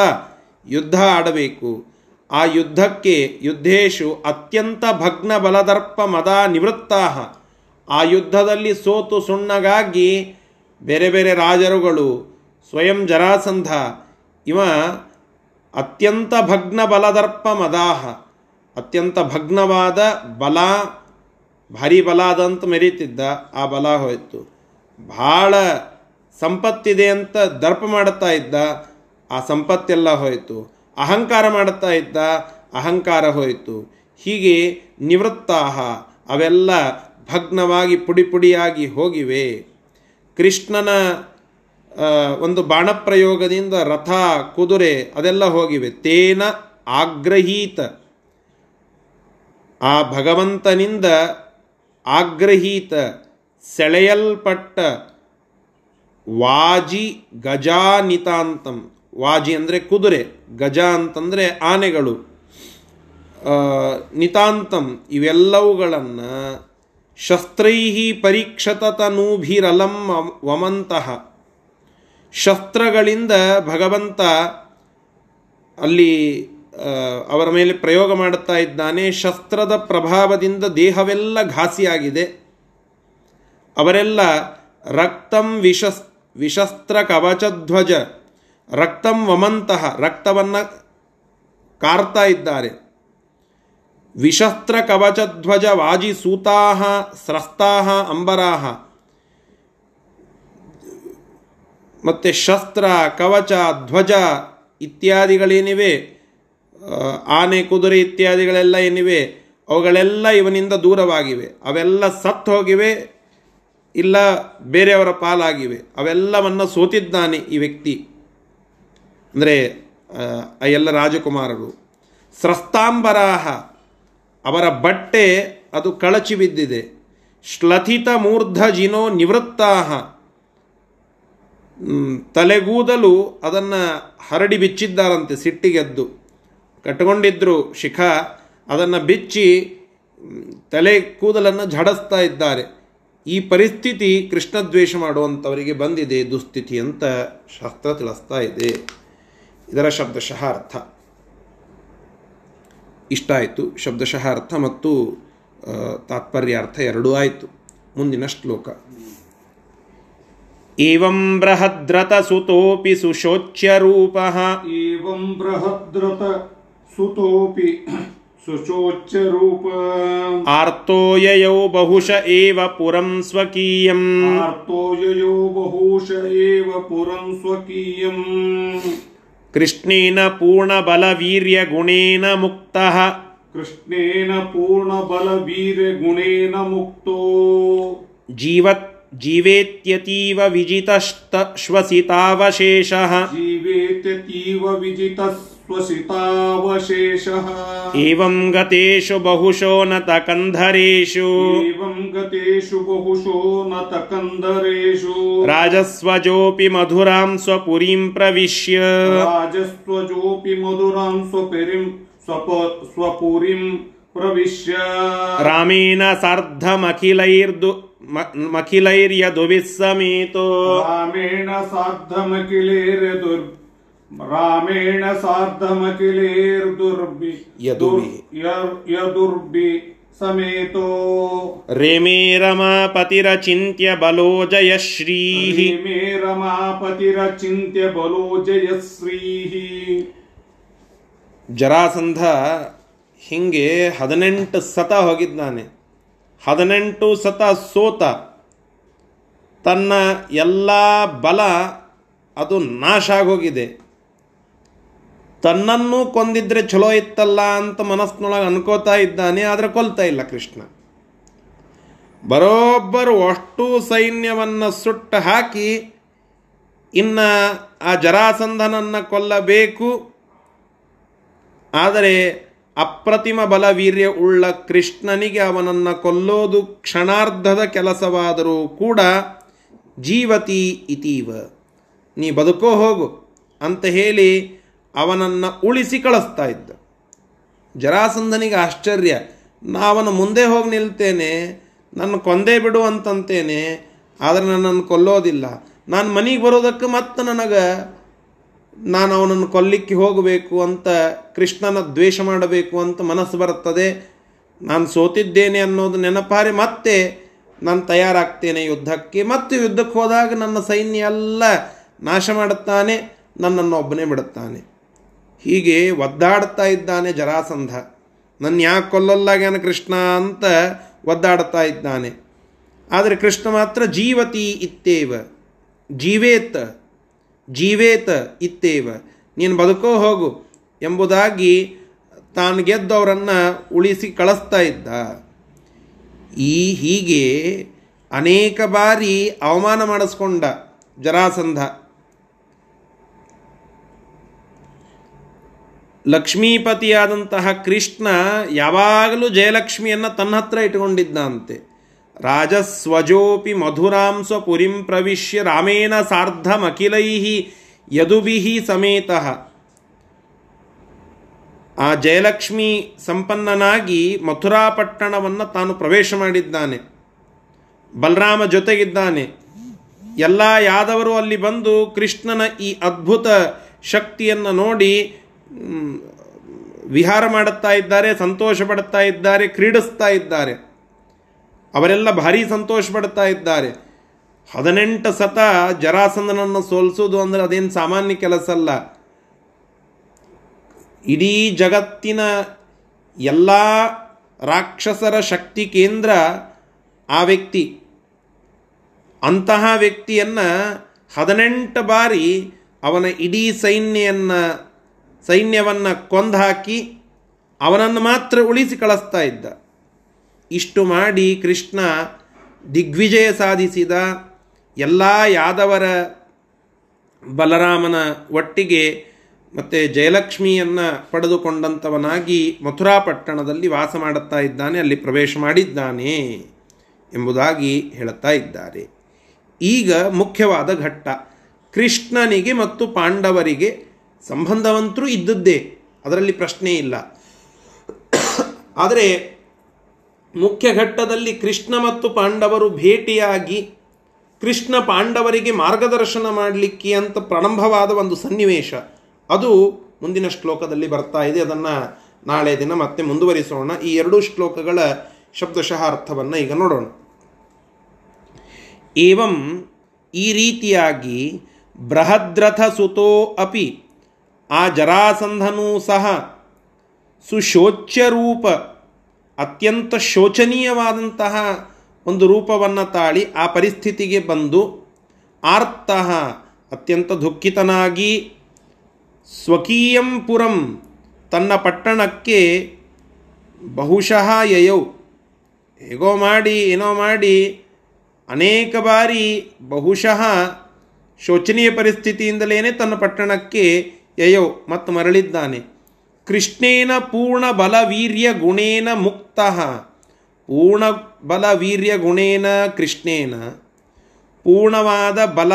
ಯುದ್ಧ ಆಡಬೇಕು. ಆ ಯುದ್ಧಕ್ಕೆ ಯುದ್ಧೇಶು ಅತ್ಯಂತ ಭಗ್ನ ಬಲದರ್ಪ ಮದ ನಿವೃತ್ತಾ ಆ ಯುದ್ಧದಲ್ಲಿ ಸೋತು ಸುಣ್ಣಗಾಗಿ ಬೇರೆ ಬೇರೆ ರಾಜರುಗಳು, ಸ್ವಯಂ ಜರಾಸಂಧ, ಇವ ಅತ್ಯಂತ ಭಗ್ನ ಬಲದರ್ಪ ಮದಾಹ. ಅತ್ಯಂತ ಭಗ್ನವಾದ ಬಲ, ಭಾರಿ ಬಲ ಅದಂತ ಮೆರೀತಿದ್ದ ಆ ಬಲ ಹೋಯಿತು. ಭಾಳ ಸಂಪತ್ತಿದೆ ಅಂತ ದರ್ಪ ಮಾಡುತ್ತಾ ಇದ್ದ ಆ ಸಂಪತ್ತೆಲ್ಲ ಹೋಯಿತು. ಅಹಂಕಾರ ಮಾಡುತ್ತಾ ಇದ್ದ ಅಹಂಕಾರ ಹೋಯಿತು. ಹೀಗೆ ನಿವೃತ್ತಾಹ, ಅವೆಲ್ಲ ಭಗ್ನವಾಗಿ ಪುಡಿ ಪುಡಿಯಾಗಿ ಹೋಗಿವೆ. ಕೃಷ್ಣನ ಒಂದು ಬಾಣಪ್ರಯೋಗದಿಂದ ರಥ, ಕುದುರೆ ಅದೆಲ್ಲ ಹೋಗಿವೆ. ತೇನ ಆಗ್ರಹೀತ. ಆ ಭಗವಂತನಿಂದ ಆಗ್ರಹೀತ, ಸೆಳೆಯಲ್ಪಟ್ಟ ವಾಜಿ ಗಜಾನಿತಾಂತಂ. ವಾಜಿ ಅಂದರೆ ಕುದುರೆ, ಗಜ ಅಂತಂದರೆ ಆನೆಗಳು. ನಿತಾಂತಂ, ಇವೆಲ್ಲವುಗಳನ್ನು ಶಸ್ತ್ರೈಹಿ ಪರೀಕ್ಷತತನೂಭಿರಲಂ ವಮಂತಹ ಶಸ್ತ್ರಗಳಿಂದ ಭಗವಂತ ಅಲ್ಲಿ ಅವರ ಮೇಲೆ ಪ್ರಯೋಗ ಮಾಡುತ್ತಾ ಇದ್ದಾನೆ. ಶಸ್ತ್ರದ ಪ್ರಭಾವದಿಂದ ದೇಹವೆಲ್ಲ ಘಾಸಿಯಾಗಿದೆ. ಅವರೆಲ್ಲ ರಕ್ತಂ ವಿಷಸ್ ವಿಶಸ್ತ್ರ ಕವಚಧ್ವಜ ರಕ್ತಂ ವಮಂತಹ ರಕ್ತವನ್ನು ಕಾರ್ತಾ ಇದ್ದಾರೆ. ವಿಶಸ್ತ್ರ ಕವಚಧ್ವಜ ವಾಜಿ ಸೂತಾಹ, ಸ್ರಸ್ತಾಹ, ಅಂಬರಾಹ. ಮತ್ತು ಶಸ್ತ್ರ, ಕವಚ, ಧ್ವಜ ಇತ್ಯಾದಿಗಳೇನಿವೆ ಆನೆ, ಕುದುರೆ ಇತ್ಯಾದಿಗಳೆಲ್ಲ ಏನಿವೆ, ಅವುಗಳೆಲ್ಲ ಇವನಿಂದ ದೂರವಾಗಿವೆ. ಅವೆಲ್ಲ ಸತ್ತು ಹೋಗಿವೆ, ಇಲ್ಲ ಬೇರೆಯವರ ಪಾಲಾಗಿವೆ. ಅವೆಲ್ಲವನ್ನು ಸೋತಿದ್ದಾನೆ ಈ ವ್ಯಕ್ತಿ. ಅಂದರೆ ಆ ಎಲ್ಲ ರಾಜಕುಮಾರರು. ಸ್ರಸ್ತಾಂಬರಾಹ. ಅವರ ಬಟ್ಟೆ ಅದು ಕಳಚಿ ಬಿದ್ದಿದೆ. ಶ್ಲಥಿತ ಮೂರ್ಧ ಜಿನೋ ನಿವೃತ್ತಾಹ. ತಲೆಗೂದಲು ಅದನ್ನು ಹರಡಿ ಬಿಚ್ಚಿದ್ದಾರಂತೆ ಸಿಟ್ಟಿಗೆದ್ದು ಕಟ್ಟಿಕೊಂಡಿದ್ರು ಶಿಖ, ಅದನ್ನು ಬಿಚ್ಚಿ ತಲೆ ಕೂದಲನ್ನು ಝಡಿಸ್ತಾ ಇದ್ದಾರೆ. ಈ ಪರಿಸ್ಥಿತಿ ಕೃಷ್ಣದ್ವೇಷ ಮಾಡುವಂಥವರಿಗೆ ಬಂದಿದೆ, ದುಸ್ಥಿತಿ ಅಂತ ಶಾಸ್ತ್ರ ತಿಳಿಸ್ತಾ ಇದೆ. ಇದರ ಶಬ್ದಶಃ ಅರ್ಥ. ಇಷ್ಟ ಆಯಿತು ಶಬ್ದಶಃ ಅರ್ಥ ಮತ್ತು ತಾತ್ಪರ್ಯಾರ್ಥ ಎರಡೂ ಆಯಿತು ಮುಂದಿನ ಶ್ಲೋಕ ಏವಂ ಬೃಹದ್ರತಸುತೋಪಿ ಸುಶೋಚ್ಯರೂಪಃ एवं बृहद्रत सुतोऽपि सुचोच्चरूप ಆರ್ತೋ ಯಯೌ ಬಹುಶ ಏವ ಪುರಂ ಸ್ವಕೀಯಂ आर्तो ययो बहुश एव पुरं स्वकीयम् ಕೃಷ್ಣೇನ ಪೂರ್ಣಬಲವೀರ್ಯಗುಣೇನ ಮುಕ್ತಃ. ಕೃಷ್ಣೇನ ಪೂರ್ಣಬಲವೀರ್ಯಗುಣೇನ ಮುಕ್ತೋ. ಜೀವತ್ ಜೀವೇತ್ಯತೀವ ವಿಜಿತಶ್ತ ಶ್ವಸಿತಾವಶೇಷ. ಜೀವೇತ್ಯತೀವ ವಿಜಿತಸ್ त्वसितावशेषः एवं गतेषु बहुशो नतकन्धरेषु। एवं गतेषु बहुशो नतकन्धरेषु। राजस्वजोऽपि मधुरां स्वपुरीं प्रविश्य। राजस्वजोऽपि मधुरां स्वपुरीं स्वपुरीं प्रविश्य। रामेण सार्धमखिलैर्दु मखिलैर्यदुभिः रामेण सार्धमखिलैर्यदुर् रामेण सार्धमखिलेर्दुर्भि यदुभिः। दुर्- यदुर्भि समेतो ರೇಮೇ ರಮಾಪತಿರಚಿಂತ್ಯ ಬಲೋ ಜಯಶ್ರೀಃ मे रमापतिरचिन्त्य बलो जयश्रीः ಜರಾಸಂಧ ಹಿಂಗೆ ಹದಿನೆಂಟು ಸತ ಹೋಗಿದ್ದಾನೆ ಹದಿನೆಂಟು ಸತ ಸೋತ ತನ್ನ ಎಲ್ಲ ಬಲ ಅದು ನಾಶ ಆಗೋಗಿದೆ ತನ್ನನ್ನು ಕೊಂದಿದ್ರೆ ಚಲೋ ಇತ್ತಲ್ಲ ಅಂತ ಮನಸ್ಸಿನೊಳಗೆ ಅನ್ಕೋತಾ ಇದ್ದಾನೆ, ಆದರೆ ಕೊಲ್ತಾ ಇಲ್ಲ ಕೃಷ್ಣ. ಬರೋಬ್ಬರು ಅಷ್ಟು ಸೈನ್ಯವನ್ನು ಸುಟ್ಟು ಹಾಕಿ, ಇನ್ನ ಆ ಜರಾಸಂಧನನ್ನು ಕೊಲ್ಲಬೇಕು. ಆದರೆ ಅಪ್ರತಿಮ ಬಲವೀರ್ಯ ಉಳ್ಳ ಕೃಷ್ಣನಿಗೆ ಅವನನ್ನು ಕೊಲ್ಲೋದು ಕ್ಷಣಾರ್ಧದ ಕೆಲಸವಾದರೂ ಕೂಡ ಜೀವತಿ ಇತೀವ. ನೀ ಬದುಕೋ ಹೋಗು ಅಂತ ಹೇಳಿ ಅವನನ್ನು ಉಳಿಸಿ ಕಳಿಸ್ತಾ ಇದ್ದ. ಜರಾಸಂಧನಿಗೆ ಆಶ್ಚರ್ಯ. ನಾವನ ಮುಂದೆ ಹೋಗಿ ನಿಲ್ತೇನೆ, ನನ್ನ ಕೊಂದೇ ಬಿಡು ಅಂತಂತೇನೆ, ಆದರೆ ನನ್ನನ್ನು ಕೊಲ್ಲೋದಿಲ್ಲ. ನಾನು ಮನೆಗೆ ಬರೋದಕ್ಕೆ ಮತ್ತೆ ನನಗೆ ನಾನು ಅವನನ್ನು ಕೊಲ್ಲಿಕ್ಕೆ ಹೋಗಬೇಕು ಅಂತ ಕೃಷ್ಣನ ದ್ವೇಷ ಮಾಡಬೇಕು ಅಂತ ಮನಸ್ಸು ಬರುತ್ತದೆ. ನಾನು ಸೋತಿದ್ದೇನೆ ಅನ್ನೋದು ನೆನಪಾರಿ ಮತ್ತೆ ನಾನು ತಯಾರಾಗ್ತೇನೆ ಯುದ್ಧಕ್ಕೆ. ಮತ್ತು ಯುದ್ಧಕ್ಕೆ ಹೋದಾಗ ನನ್ನ ಸೈನ್ಯ ಎಲ್ಲ ನಾಶ ಮಾಡುತ್ತಾನೆ, ನನ್ನನ್ನು ಒಬ್ಬನೇ ಬಿಡುತ್ತಾನೆ. ಹೀಗೆ ಒದ್ದಾಡ್ತಾ ಇದ್ದಾನೆ ಜರಾಸಂಧ. ನನ್ನ ಯಾಕೆ ಕೊಲ್ಲಲ್ಲಾಗ್ಯಾನ ಕೃಷ್ಣ ಅಂತ ಒದ್ದಾಡ್ತಾ ಇದ್ದಾನೆ. ಆದರೆ ಕೃಷ್ಣ ಮಾತ್ರ ಜೀವತಿ ಇತ್ತೇವ. ಜೀವೇತ ಜೀವೇತ ಇತ್ತೇವ. ನೀನು ಬದುಕೋ ಹೋಗು ಎಂಬುದಾಗಿ ತಾನು ಗೆದ್ದವರನ್ನು ಉಳಿಸಿ ಕಳಿಸ್ತಾ ಇದ್ದ. ಈ ಹೀಗೆ ಅನೇಕ ಬಾರಿ ಅವಮಾನ ಮಾಡಿಸ್ಕೊಂಡ ಜರಾಸಂಧ. ಲಕ್ಷ್ಮೀಪತಿಯಾದಂತಹ ಕೃಷ್ಣ ಯಾವಾಗಲೂ ಜಯಲಕ್ಷ್ಮಿಯನ್ನು ತನ್ನ ಹತ್ರ ಇಟ್ಕೊಂಡಿದ್ದಂತೆ ರಾಜಸ್ವಜೋಪಿ ಮಧುರಾಂ ಪುರಿಂ ಪ್ರವಿಶ್ಯ ರಾಮೇನ ಸಾರ್ಧಮಖಿಲೈ ಯದುಭಿಃ ಸಮೇತ. ಆ ಜಯಲಕ್ಷ್ಮಿ ಸಂಪನ್ನನಾಗಿ ಮಥುರಾ ಪಟ್ಟಣವನ್ನು ತಾನು ಪ್ರವೇಶ ಮಾಡಿದ್ದಾನೆ. ಬಲರಾಮ ಜೊತೆಗಿದ್ದಾನೆ. ಎಲ್ಲ ಯಾದವರು ಅಲ್ಲಿ ಬಂದು ಕೃಷ್ಣನ ಈ ಅದ್ಭುತ ಶಕ್ತಿಯನ್ನು ನೋಡಿ ವಿಹಾರ ಮಾಡುತ್ತಾ ಇದ್ದಾರೆ, ಸಂತೋಷ ಪಡುತ್ತಾ ಇದ್ದಾರೆ, ಕ್ರೀಡಿಸ್ತಾ ಇದ್ದಾರೆ. ಅವರೆಲ್ಲ ಭಾರಿ ಸಂತೋಷ ಪಡ್ತಾ ಇದ್ದಾರೆ. ಹದಿನೆಂಟು ಸತ ಜರಾಸಂದನನ್ನು ಸೋಲಿಸೋದು ಅಂದರೆ ಅದೇನು ಸಾಮಾನ್ಯ ಕೆಲಸ ಅಲ್ಲ. ಇಡೀ ಜಗತ್ತಿನ ಎಲ್ಲ ರಾಕ್ಷಸರ ಶಕ್ತಿ ಕೇಂದ್ರ ಆ ವ್ಯಕ್ತಿ. ಅಂತಹ ವ್ಯಕ್ತಿಯನ್ನು ಹದಿನೆಂಟು ಬಾರಿ ಅವನ ಇಡೀ ಸೈನ್ಯವನ್ನು ಸೈನ್ಯವನ್ನು ಕೊಂದಾಕಿ ಅವನನ್ನು ಮಾತ್ರ ಉಳಿಸಿ ಕಳಿಸ್ತಾ ಇದ್ದ. ಇಷ್ಟು ಮಾಡಿ ಕೃಷ್ಣ ದಿಗ್ವಿಜಯ ಸಾಧಿಸಿದ ಎಲ್ಲ ಯಾದವರ ಬಲರಾಮನ ಒಟ್ಟಿಗೆ ಮತ್ತು ಜಯಲಕ್ಷ್ಮಿಯನ್ನು ಪಡೆದುಕೊಂಡಂಥವನಾಗಿ ಮಥುರಾ ಪಟ್ಟಣದಲ್ಲಿ ವಾಸ ಮಾಡುತ್ತಾ ಇದ್ದಾನೆ, ಅಲ್ಲಿ ಪ್ರವೇಶ ಮಾಡಿದ್ದಾನೆ ಎಂಬುದಾಗಿ ಹೇಳುತ್ತಾ ಇದ್ದಾರೆ. ಈಗ ಮುಖ್ಯವಾದ ಘಟ್ಟ, ಕೃಷ್ಣನಿಗೆ ಮತ್ತು ಪಾಂಡವರಿಗೆ ಸಂಬಂಧವಂತರೂ ಇದ್ದದ್ದೇ, ಅದರಲ್ಲಿ ಪ್ರಶ್ನೆ ಇಲ್ಲ. ಆದರೆ, ಮುಖ್ಯ ಘಟ್ಟದಲ್ಲಿ ಕೃಷ್ಣ ಮತ್ತು ಪಾಂಡವರು ಭೇಟಿಯಾಗಿ ಕೃಷ್ಣ ಪಾಂಡವರಿಗೆ ಮಾರ್ಗದರ್ಶನ ಮಾಡಲಿಕ್ಕೆ ಅಂತ ಪ್ರಾರಂಭವಾದ ಒಂದು ಸನ್ನಿವೇಶ. ಅದು ಮುಂದಿನ ಶ್ಲೋಕದಲ್ಲಿ ಬರ್ತಾ ಇದೆ. ಅದನ್ನು ನಾಳೆ ದಿನ ಮತ್ತೆ ಮುಂದುವರಿಸೋಣ. ಈ ಎರಡೂ ಶ್ಲೋಕಗಳ ಶಬ್ದಶಃ ಅರ್ಥವನ್ನು ಈಗ ನೋಡೋಣ. ಏವಂ ಈ ರೀತಿಯಾಗಿ ಬೃಹದ್ರಥ ಸುತೋ ಅಪಿ ಆ ಜರಾಸಂಧನೂ ಸಹ ಸುಶೋಚ್ಯ ರೂಪ ಅತ್ಯಂತ ಶೋಚನೀಯವಾದಂತಹ ಒಂದು ರೂಪವನ್ನು ತಾಳಿ ಆ ಪರಿಸ್ಥಿತಿಗೆ ಬಂದು ಆರ್ತಃ ಅತ್ಯಂತ ದುಃಖಿತನಾಗಿ ಸ್ವಕೀಯಂ ಪುರಂ ತನ್ನ ಪಟ್ಟಣಕ್ಕೆ ಬಹುಶಃ ಯಯೌ. ಹೇಗೋ ಮಾಡಿ, ಏನೋ ಮಾಡಿ, ಅನೇಕ ಬಾರಿ ಬಹುಶಃ ಶೋಚನೀಯ ಪರಿಸ್ಥಿತಿಯಿಂದಲೇ ತನ್ನ ಪಟ್ಟಣಕ್ಕೆ ಯಯೌ ಮತ್ತು ಮರಳಿದ್ದಾನೆ. ಕೃಷ್ಣೇನ ಪೂರ್ಣ ಬಲವೀರ್ಯ ಗುಣೇನ ಮುಕ್ತ. ಪೂರ್ಣ ಬಲವೀರ್ಯ ಗುಣೇನ ಕೃಷ್ಣೇನ. ಪೂರ್ಣವಾದ ಬಲ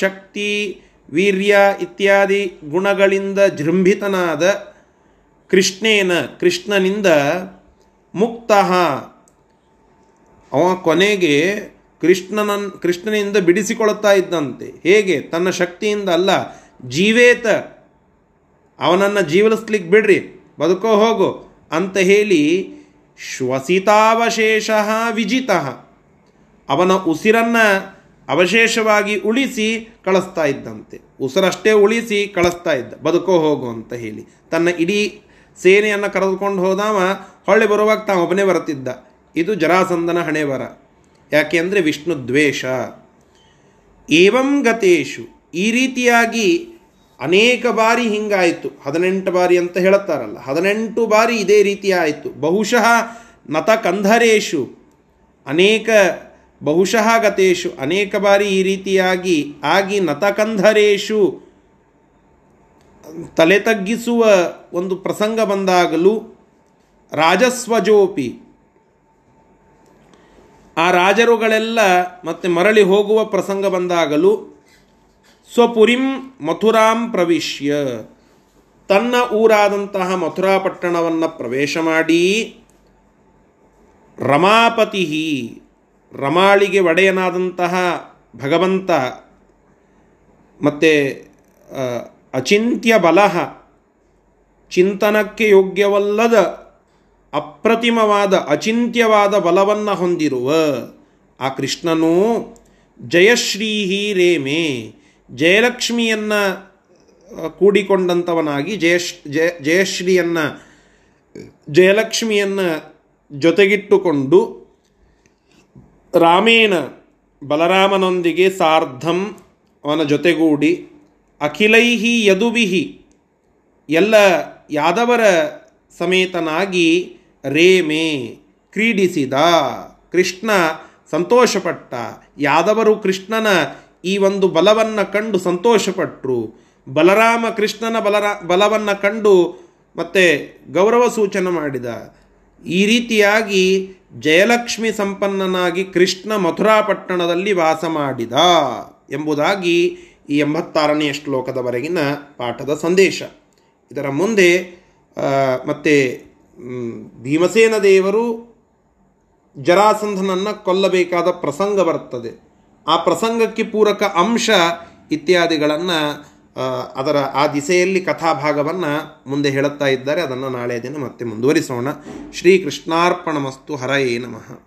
ಶಕ್ತಿ ವೀರ್ಯ ಇತ್ಯಾದಿ ಗುಣಗಳಿಂದ ಜೃಂಭಿತನಾದ ಕೃಷ್ಣೇನ, ಕೃಷ್ಣನಿಂದ ಮುಕ್ತ. ಅವ ಕೊನೆಗೆ ಕೃಷ್ಣನ ಕೃಷ್ಣನಿಂದ ಬಿಡಿಸಿಕೊಳ್ತಾ ಇದ್ದಂತೆ. ಹೇಗೆ? ತನ್ನ ಶಕ್ತಿಯಿಂದ ಅಲ್ಲ, ಜೀವೇತ ಅವನನ್ನು ಜೀವಲಿಸ್ಲಿಕ್ಕೆ ಬಿಡ್ರಿ, ಬದುಕೋ ಹೋಗು ಅಂತ ಹೇಳಿ ಶ್ವಸಿತಾವಶೇಷ ವಿಜಿತ ಅವನ ಉಸಿರನ್ನು ಅವಶೇಷವಾಗಿ ಉಳಿಸಿ ಕಳಿಸ್ತಾ ಇದ್ದಂತೆ. ಉಸಿರಷ್ಟೇ ಉಳಿಸಿ ಕಳಿಸ್ತಾ ಇದ್ದ. ಬದುಕೋ ಹೋಗು ಅಂತ ಹೇಳಿ. ತನ್ನ ಇಡೀ ಸೇನೆಯನ್ನು ಕರೆದುಕೊಂಡು ಹೋದವ ಹೊಳ್ಳಿ ಬರುವಾಗ ತಾವು ಒಬ್ಬನೇ ಬರುತ್ತಿದ್ದ. ಇದು ಜರಾಸಂದನ ಹಣೆ ಬರ ಯಾಕೆ ಅಂದರೆ ವಿಷ್ಣು ದ್ವೇಷ. ಏವಂ ಗತೇಶು. ಈ ರೀತಿಯಾಗಿ ಅನೇಕ ಬಾರಿ ಹಿಂಗಾಯಿತು. ಹದಿನೆಂಟು ಬಾರಿ ಅಂತ ಹೇಳುತ್ತಾರಲ್ಲ. ಹದಿನೆಂಟು ಬಾರಿ ಇದೇ ರೀತಿ ಆಯಿತು. ಬಹುಶಃ ನತ ಕಂಧರೇಶು ಅನೇಕ ಬಹುಶಃ ಗತೇಶು ಅನೇಕ ಬಾರಿ ಈ ರೀತಿಯಾಗಿ ಆಗಿ ನತಕಂಧರೇಶು ತಲೆ ತಗ್ಗಿಸುವ ಒಂದು ಪ್ರಸಂಗ ಬಂದಾಗಲೂ ರಾಜಸ್ವಜೋಪಿ, ಆ ರಾಜರುಗಳೆಲ್ಲ ಮತ್ತೆ ಮರಳಿ ಹೋಗುವ ಪ್ರಸಂಗ ಬಂದಾಗಲೂ ಸ್ವಪುರಿಂ ಮಥುರಾಂ ಪ್ರವಿಶ್ಯ. ತನ್ನ ಊರಾದಂತಹ ಮಥುರಾ ಪಟ್ಟಣವನ್ನು ಪ್ರವೇಶ ಮಾಡಿ ರಮಾಪತಿ ರಮಾಳಿಗೆ ಒಡೆಯನಾದಂತಹ ಭಗವಂತ ಮತ್ತು ಅಚಿಂತ್ಯ ಬಲ ಚಿಂತನಕ್ಕೆ ಯೋಗ್ಯವಲ್ಲದ ಅಪ್ರತಿಮವಾದ ಅಚಿಂತ್ಯವಾದ ಬಲವನ್ನು ಹೊಂದಿರುವ ಆ ಕೃಷ್ಣನು ಜಯಶ್ರೀಹಿ ರೇಮೆ ಜಯಲಕ್ಷ್ಮಿಯನ್ನು ಕೂಡಿಕೊಂಡಂಥವನಾಗಿ ಜಯಶ್, ಜಯ, ಜಯಶ್ರೀಯನ್ನು, ಜಯಲಕ್ಷ್ಮಿಯನ್ನು ಜೊತೆಗಿಟ್ಟುಕೊಂಡು ರಾಮೇಣ ಬಲರಾಮನೊಂದಿಗೆ ಸಾರ್ಧಂ ಅವನ ಜೊತೆಗೂಡಿ ಅಖಿಲೈಹಿ ಯದುವಿಹಿ ಎಲ್ಲ ಯಾದವರ ಸಮೇತನಾಗಿ ರೇಮೆ ಕ್ರೀಡಿಸಿದ. ಕೃಷ್ಣ ಸಂತೋಷಪಟ್ಟ. ಯಾದವರು ಕೃಷ್ಣನ ಈ ಒಂದು ಬಲವನ್ನು ಕಂಡು ಸಂತೋಷಪಟ್ಟರು ಬಲರಾಮ ಕೃಷ್ಣನ ಬಲರ, ಬಲವನ್ನು ಕಂಡು ಮತ್ತೆ ಗೌರವ ಸೂಚನೆ ಮಾಡಿದ. ಈ ರೀತಿಯಾಗಿ ಜಯಲಕ್ಷ್ಮಿ ಸಂಪನ್ನನಾಗಿ ಕೃಷ್ಣ ಮಥುರಾ ಪಟ್ಟಣದಲ್ಲಿ ವಾಸ ಮಾಡಿದ ಎಂಬುದಾಗಿ ಈ ಎಂಬತ್ತಾರನೆಯ ಶ್ಲೋಕದವರೆಗಿನ ಪಾಠದ ಸಂದೇಶ. ಇದರ ಮುಂದೆ ಮತ್ತೆ ಭೀಮಸೇನ ದೇವರು ಜರಾಸಂಧನನ್ನು ಕೊಲ್ಲಬೇಕಾದ ಪ್ರಸಂಗ ಬರ್ತದೆ. ಆ ಪ್ರಸಂಗಕ್ಕೆ ಪೂರಕ ಅಂಶ ಇತ್ಯಾದಿಗಳನ್ನು ಅದರ ಆ ದಿಸೆಯಲ್ಲಿ ಕಥಾಭಾಗವನ್ನು ಮುಂದೆ ಹೇಳುತ್ತಾ ಇದ್ದಾರೆ. ಅದನ್ನು ನಾಳೆ ದಿನ ಮತ್ತೆ ಮುಂದುವರಿಸೋಣ. ಶ್ರೀ ಕೃಷ್ಣಾರ್ಪಣಮಸ್ತು ಹರಯೇ ನಮಃ.